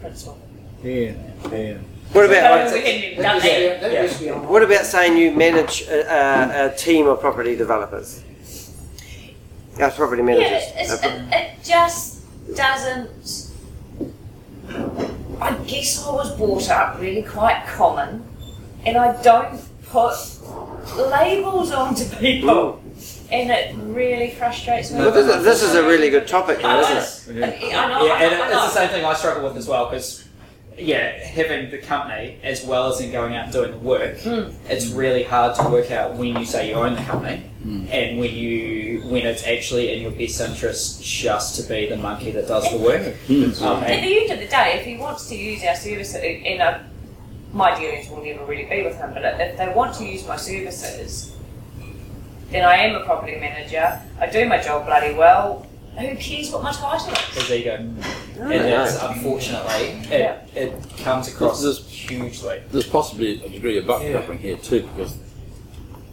S3: Principal.
S4: Yeah, yeah.
S1: What about
S2: That
S3: that.
S2: that
S7: Yeah.
S1: what about saying you manage a, a, a team of property developers? As property
S3: Yeah,
S1: managers.
S3: it's,
S1: Uh,
S3: it, it just doesn't. I guess I was brought up really quite common, and I don't put labels onto people, and it really frustrates me.
S1: Well, this, is- this is a really good topic, though, isn't it?
S3: just- I know,
S7: yeah, and it's the same thing I struggle with as well because, yeah, having the company as well as in going out and doing the work, hmm. it's really hard to work out when you say you own the company hmm. and when you when it's actually in your best interest just to be the monkey that does the work. Hmm. Um,
S3: At the end of the day, if he wants to use our services, you uh, know, my dealings will never really be with him, but if they want to use my services, then I am a property manager, I do my job bloody well, who cares what my title is?
S7: his ego.
S1: Don't
S7: And
S1: know.
S7: it's unfortunately it, it comes across
S8: This-
S7: hugely.
S8: There's possibly a degree of buck
S2: Yeah.
S8: here too, because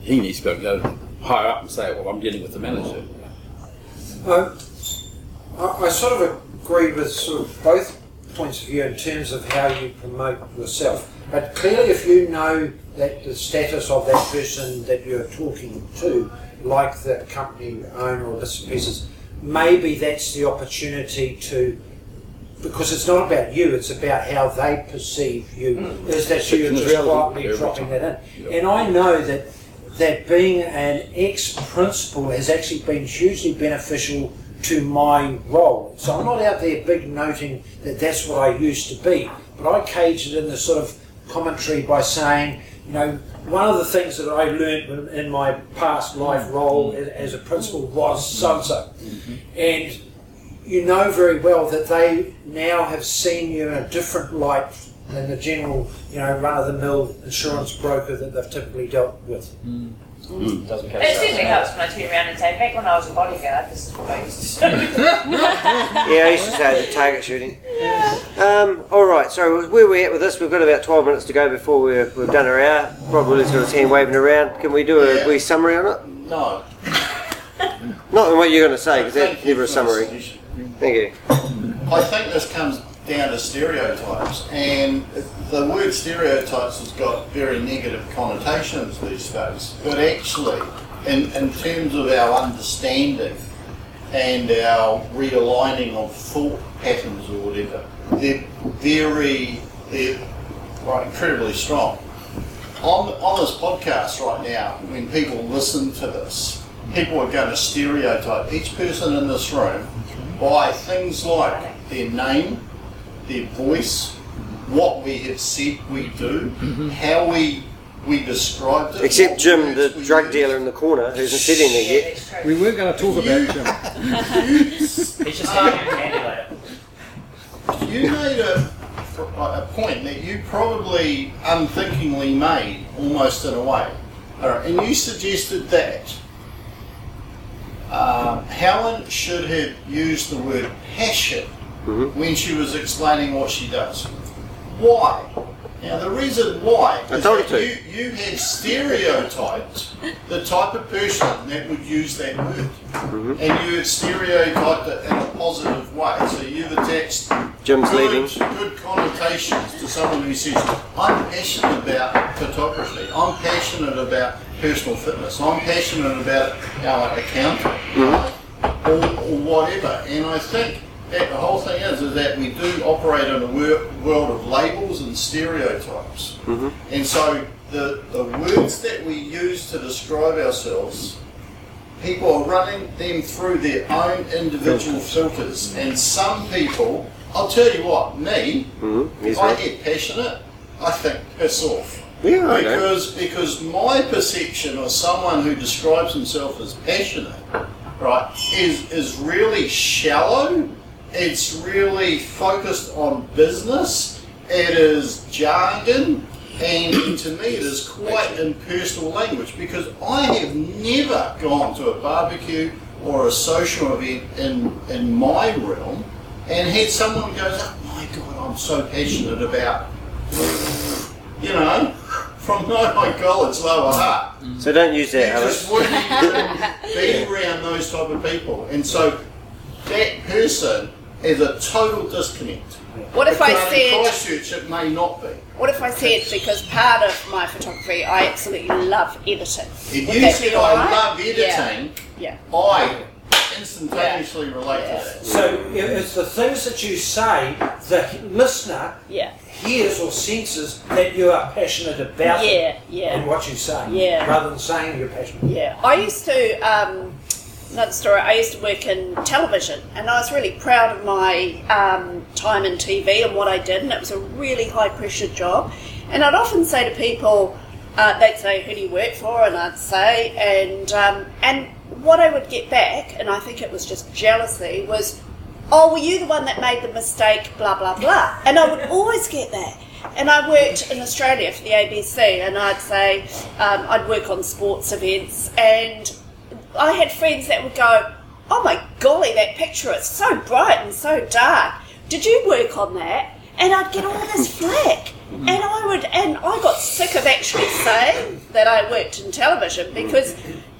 S8: he needs to go, go higher up and say, well, I'm dealing with the manager.
S2: Um, I, I sort of agree with sort of both points of view in terms of how you promote yourself. But clearly, if you know that the status of that person that you're talking to, like the company owner or bits and pieces, maybe that's the opportunity to. Because it's not about you, it's about how they perceive you. Is that you're just quietly dropping that in?
S8: Yeah.
S2: And I know that that being an ex-principal has actually been hugely beneficial to my role. So I'm not out there big noting that that's what I used to be, but I caged it in the sort of commentary by saying, you know, one of the things that I learned in my past life role as- as a principal was so-and-so. And you know very well that they now have seen you in a different light than the general, you know, run-of-the-mill insurance broker that they've typically dealt with.
S7: Doesn't
S3: It certainly helps when I turn around and say, back when I was a bodyguard, this is what I used to do.
S1: Yeah, I used to say the target shooting. Um, all right, so where we at with this? We've got about 12 minutes to go before we're, we've done our hour. Probably got his hand waving around. Can we do a
S5: Yeah.
S1: wee summary on it?
S5: No.
S1: No, Not in what you're going to say, because that's never a
S5: for
S1: summary. Thank you.
S5: I think this comes down to stereotypes, and the word stereotypes has got very negative connotations these days. But actually, in, in terms of our understanding and our realigning of thought patterns or whatever, they're very, they're right, incredibly strong. On, on this podcast right now, when people listen to this, people are going to stereotype each person in this room by things like their name, their voice, what we have said we do, how we we described it.
S1: Except Jim, the drug
S5: used.
S1: dealer in the corner, who isn't sitting there yet.
S3: it's true.
S4: We weren't going to talk about Jim.
S7: He's just starting a candy.
S5: You made a, a point that you probably unthinkingly made, almost in a way. All right, and you suggested that um, Helen should have used the word passion when she was explaining what she does. Why? Now, the reason why is that
S1: to.
S5: you, you had stereotyped the type of person that would use that word. And you had stereotyped it in a positive way. So you've attached
S1: Jim's
S5: good,
S1: leaving.
S5: good connotations to someone who says, I'm passionate about photography, I'm passionate about personal fitness, I'm passionate about our accounting, right? or, or whatever. And I think that the whole thing is, is that we do operate in a wor- world of labels and stereotypes. And so the, the words that we use to describe ourselves people are running them through their own individual filters. And some people, I'll tell you what, me,
S1: Mm-hmm.
S5: If I get passionate, I think piss off.
S1: Yeah, know.
S5: because because my perception of someone who describes himself as passionate, right, is is really shallow. It's really focused on business. It is jargon, and to me, it is quite impersonal language because I have never gone to a barbecue or a social event in in my realm and had someone goes, "Oh my God, I'm so passionate about." You know, from my college lower heart.
S1: So don't use that,
S5: You
S1: that,
S5: just
S1: Alex.
S5: wouldn't be around those type of people. And so that person is a total disconnect.
S6: What if I
S5: But in
S6: said?
S5: Christchurch, it may not be.
S6: What if I said because part of my photography, I absolutely love editing.
S5: If
S6: Would
S5: you
S6: that
S5: said I
S6: alright?
S5: love editing,
S6: Yeah.
S5: I instantaneously relate
S6: Yeah.
S5: to that.
S2: So i- it's the things that you say, the listener
S6: Yeah.
S2: Hears or senses that you are passionate about it
S6: Yeah. Yeah.
S2: and what you say,
S6: Yeah.
S2: rather than saying you're passionate.
S6: Yeah, I used to. Um, another story. I used to work in television, and I was really proud of my um, time in TV and what I did, and it was a really high pressure job. And I'd often say to people, uh, they'd say, "Who do you work for?" And I'd say, and um, and what I would get back, and I think it was just jealousy, was, "Oh, were you the one that made the mistake?" Blah blah blah, and I would always get that. And I worked in Australia for the ABC, and I'd say um, I'd work on sports events, and I had friends that would go, "Oh my golly, that picture is so bright and so dark. Did you work on that?" And I'd get all this flack, and I would, and I got sick of actually saying that I worked in television because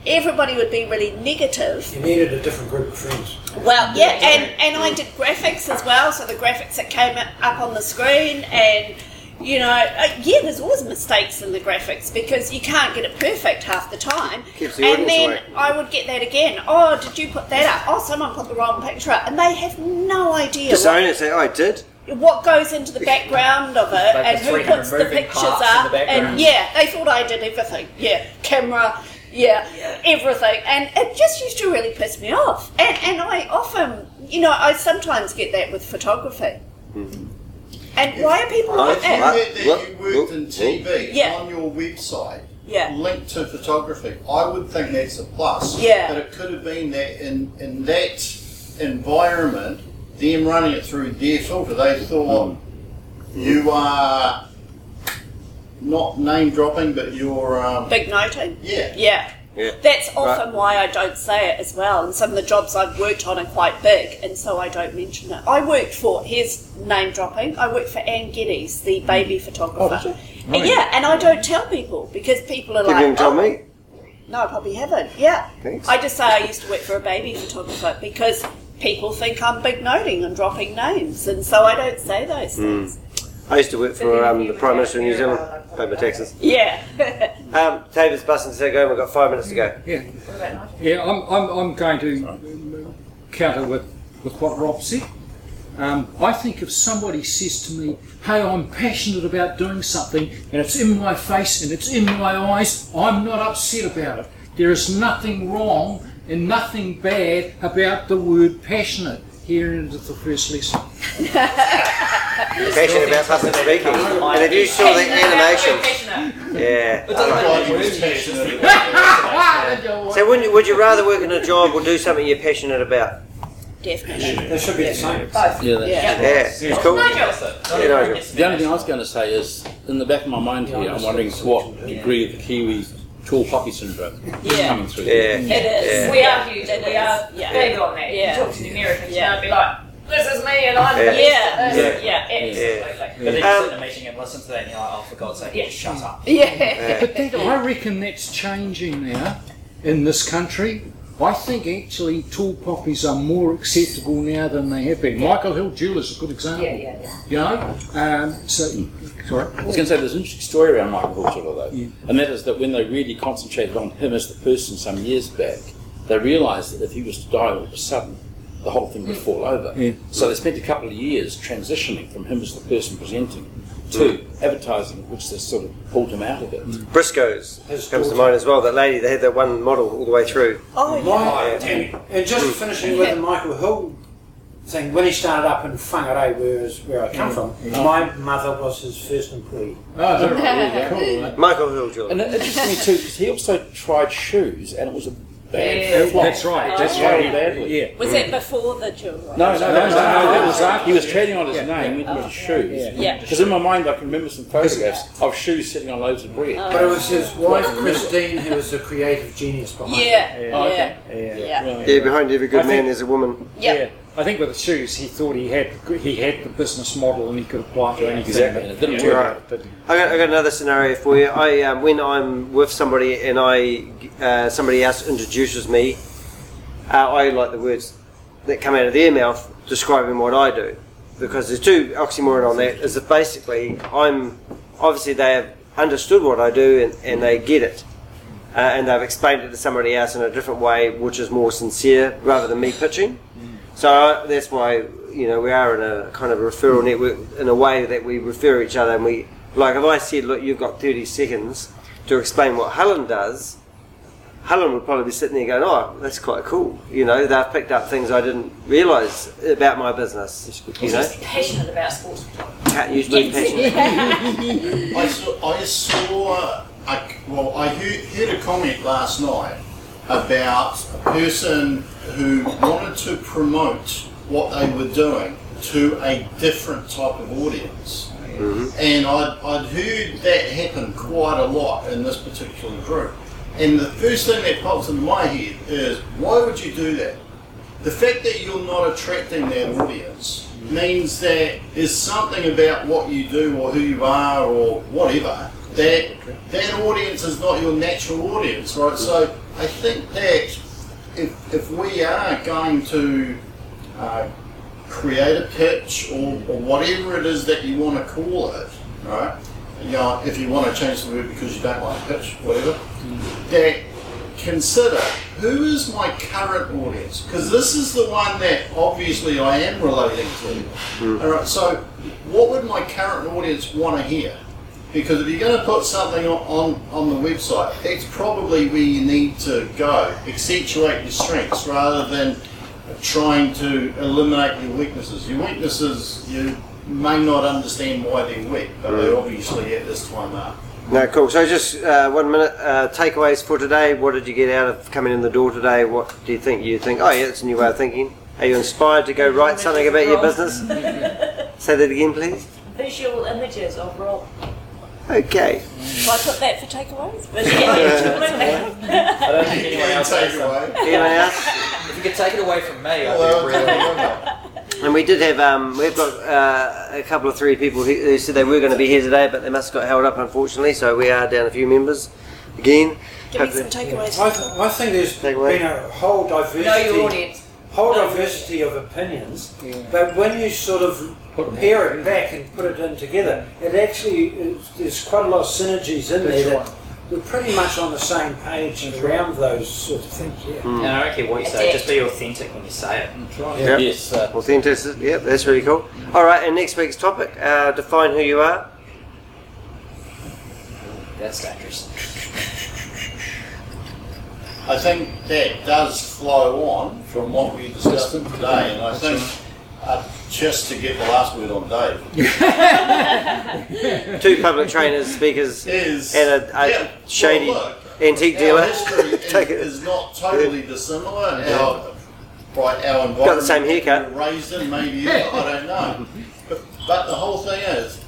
S6: everybody would be really negative
S2: You needed a different group of friends.
S6: well, yeah, and, and I did graphics as well, so the graphics that came up on the screen, and you know, uh, yeah, there's always mistakes in the graphics because you can't get it perfect half the time.
S1: Keeps the
S6: and then
S1: away.
S6: I would get that again. Oh, did you put that up? Oh, someone put the wrong picture up, and they have no idea
S1: Just it. Say, oh, I did.
S6: what goes into the background of it
S7: Like
S6: and who puts the pictures
S7: parts in the
S6: up. and yeah, they thought I did everything. Yeah, camera. Yeah, everything, and it just used to really piss me off. And and I often, you know, I sometimes get that with photography. Hmm. And why are people like
S5: If you
S6: that?
S5: had that you worked in TV
S6: Yeah.
S5: on your website,
S6: Yeah.
S5: linked to photography, I would think that's a plus.
S6: Yeah.
S5: But it could have been that in, in that environment, them running it through their filter, they thought you are not name dropping, but you're um,
S6: Big noting.
S5: yeah.
S6: Yeah.
S1: Yeah.
S6: That's often why I don't say it as well. And some of the jobs I've worked on are quite big, and so I don't mention it. I worked for, here's name dropping, I worked for Anne Geddes, the baby photographer.
S4: Oh, did you?
S6: And yeah, and I don't tell people because people are
S1: Did
S6: like,
S1: You didn't tell
S6: "Oh,
S1: me?
S6: No, I probably haven't. Yeah.
S1: Thanks.
S6: I just say I used to work for a baby photographer because people think I'm big noting and dropping names, and so I don't say those things.
S1: I used to work for um, the Prime Minister of New Zealand, paid my taxes.
S6: Yeah.
S1: Um, David's busting to go, we've got five minutes to go.
S4: Yeah,
S3: What about Nigel?
S4: yeah. I'm, I'm, I'm going to counter with, with what Rob said. Um, I think if somebody says to me, "Hey, I'm passionate about doing something, and it's in my face and it's in my eyes," I'm not upset about it. There is nothing wrong and nothing bad about the word passionate. Here into the first lesson.
S1: Passionate about public speaking. And if you saw the animation, yeah.
S5: I thought he was passionate about
S1: So would you, would you rather work in a job or do something you're passionate about?
S6: Definitely.
S2: They should be the same.
S3: Both.
S8: Yeah, that's
S6: Yeah.
S1: Yeah, it's cool.
S3: Nigel.
S1: Yeah, Nigel.
S8: The only thing I was going to say is, in the back of my mind here, I'm wondering to what degree the Kiwi tall poppy syndrome
S6: Yeah.
S8: coming through.
S1: Yeah.
S6: It is.
S1: Yeah.
S3: We are huge.
S6: It
S3: We
S6: is.
S3: are
S6: Yeah.
S3: big on that.
S6: Yeah.
S3: You talk to the Americans,
S6: Yeah.
S3: and they'll be like, "This is me, and I'm
S1: Yeah.
S3: the best
S6: Yeah.
S3: at.
S6: Yeah.
S3: absolutely.
S7: But then you
S1: Um,
S7: sit in a meeting and listen to that and you're like, oh, for God's sake,
S3: Yeah.
S7: shut up.
S6: Yeah.
S4: But that, I reckon that's changing now in this country. I think actually tall poppies are more acceptable now than they have been. Michael Hill Jeweller's a good example.
S3: Yeah, yeah, yeah.
S4: You know? Um, so, sorry.
S8: I was going to say there's an interesting story around Michael Hortula though,
S4: Yeah.
S8: and that is that when they really concentrated on him as the person some years back, they realised that if he was to die all of a sudden, the whole thing would fall over.
S4: Yeah.
S8: So they spent a couple of years transitioning from him as the person presenting to mm. advertising, which they sort of pulled him out of it. Mm.
S1: Briscoe's
S2: His
S1: comes to mind as well. That lady, they had that one model all the way through.
S6: Oh, yeah.
S2: My, and just mm. finishing with the Michael Hill thing, when he started up in Whangarei, where, is, where I come from, my mother was his first employee.
S4: Oh, is that right? Yeah, cool. right?
S1: Michael Hill Jeweller.
S8: And it interested me too because he also tried shoes, and it was a bad
S3: Yeah.
S8: flop.
S4: That's right. That's
S8: Very
S4: right.
S8: badly.
S4: Yeah.
S6: Was it before the jewellery?
S8: No, no, no, no, no, that was
S4: after.
S8: He was trading on his
S4: Yeah.
S8: name with oh. his shoes.
S6: Yeah.
S8: Because in my mind, I can remember some photographs of shoes sitting on loaves of bread. Oh.
S2: But it was his wife, Christine, who was the creative genius behind it.
S6: Oh, yeah.
S8: Oh,
S6: Yeah.
S8: okay.
S6: Yeah.
S8: Right.
S1: Yeah, behind every good
S4: I
S1: man
S4: think-
S1: there's a woman.
S6: Yeah.
S4: I think with the shoes, he thought he had he had the business model and he could apply it to anything.
S8: Exactly, it didn't
S4: Yeah.
S8: work.
S1: Right. I got, I got another scenario for you. I um, when I'm with somebody and I uh, somebody else introduces me, uh, I like the words that come out of their mouth describing what I do, because there's two oxymoron on that. Is that basically I'm obviously they have understood what I do and, and they get it. Uh, and they've explained it to somebody else in a different way, which is more sincere rather than me pitching. So that's why you know we are in a kind of a referral network in a way that we refer each other, and we like if I said, look, you've got 30 seconds to explain what Helen does. Helen would probably be sitting there going, "Oh, that's quite cool." You know, they've picked up things I didn't realise about my business. You know,
S3: He's passionate about sports.
S1: can't use being passionate.
S5: I saw, I saw a, well, I heard, heard a comment last night about a person who wanted to promote what they were doing to a different type of audience. Mm-hmm. And I'd, I'd heard that happen quite a lot in this particular group. And the first thing that pops into my head is why would you do that? The fact that you're not attracting that audience means that there's something about what you do or who you are or whatever that that audience is not your natural audience, right? So I think that if, if we are going to uh, create a pitch or, or whatever it is that you want to call it, right? You know, if you want to change the word because you don't like pitch, whatever, that consider who is my current audience because this is the one that obviously I am relating to. All right, so what would my current audience want to hear? Because if you're going to put something on, on, on the website, that's probably where you need to go. Accentuate your strengths rather than trying to eliminate your weaknesses. Your weaknesses, you may not understand why they're weak, but they obviously at this time are.
S1: No, cool. So just uh, one minute. Uh, takeaways for today. What did you get out of coming in the door today? What do you think? You think? Oh, yeah, it's a new way of thinking. Are you inspired to go write something about your business? Say that again, please.
S3: Visual images of Rob.
S1: Okay.
S6: Shall I put that for takeaways? Yeah.
S7: I don't think anyone else
S5: Take
S7: has
S5: it
S7: them.
S5: away.
S1: Anyone else?
S7: If you could take it away from me, I'd be really
S1: And we did have, um, we've got uh, a couple of three people who, who said they were going to be here today, but they must have got held up unfortunately, so we are down a few members. again.
S6: Give me some takeaways.
S2: I, th- I think there's
S1: Take away.
S2: been a whole diversity.
S3: Know your
S2: diversity,
S3: audience.
S2: Whole diversity of opinions, but when you sort of pair it back and put it in together, it actually is, there's quite a lot of synergies in there that we're pretty much on the same page around those sorts of things. Yeah.
S7: And I don't care what you say, just be authentic when you say it.
S1: Yeah.
S8: Yes. Uh,
S1: Authenticity, yeah, that's really cool. All right, and next week's topic: uh, define who you are.
S7: That's dangerous.
S5: I think that does flow on from what we discussed today, and I think uh, just to get the last word on Dave
S1: Two public trainers, speakers,
S5: is
S1: and a, a
S5: yeah,
S1: shady
S5: well, look,
S1: antique
S5: our
S1: dealer.
S5: history is,
S1: Take it.
S5: is not totally dissimilar, and our right our environment
S1: Got the same
S5: that we
S1: haircut.
S5: were raised in, maybe I don't know, but, but the whole thing is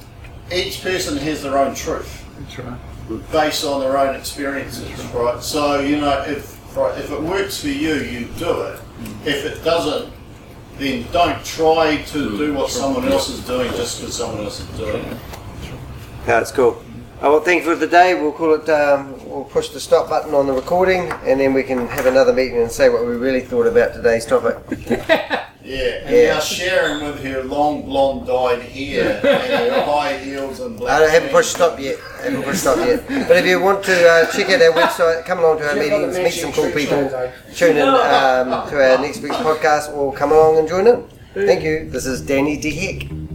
S5: each person has their own truth.
S4: That's right.
S5: Based on their own experiences, right? So you know, if right, if it works for you, you do it. If it doesn't, then don't try to do what someone else is doing just because someone else is doing it.
S1: That's cool. Oh, well, thank you for the day. We'll call it. Um, we'll push the stop button on the recording, and then we can have another meeting and say what we really thought about today's topic.
S5: Yeah, and
S1: Yeah.
S5: now Sharon with her long blonde dyed hair and her high heels and black.
S1: I haven't
S5: jeans.
S1: pushed stop yet. I haven't pushed stop yet. But if you want to uh, check out our website, come along to our meetings, meet some cool people, tune in um, to our next week's podcast, or come along and join in. Thank you. This is Danny D. Heck.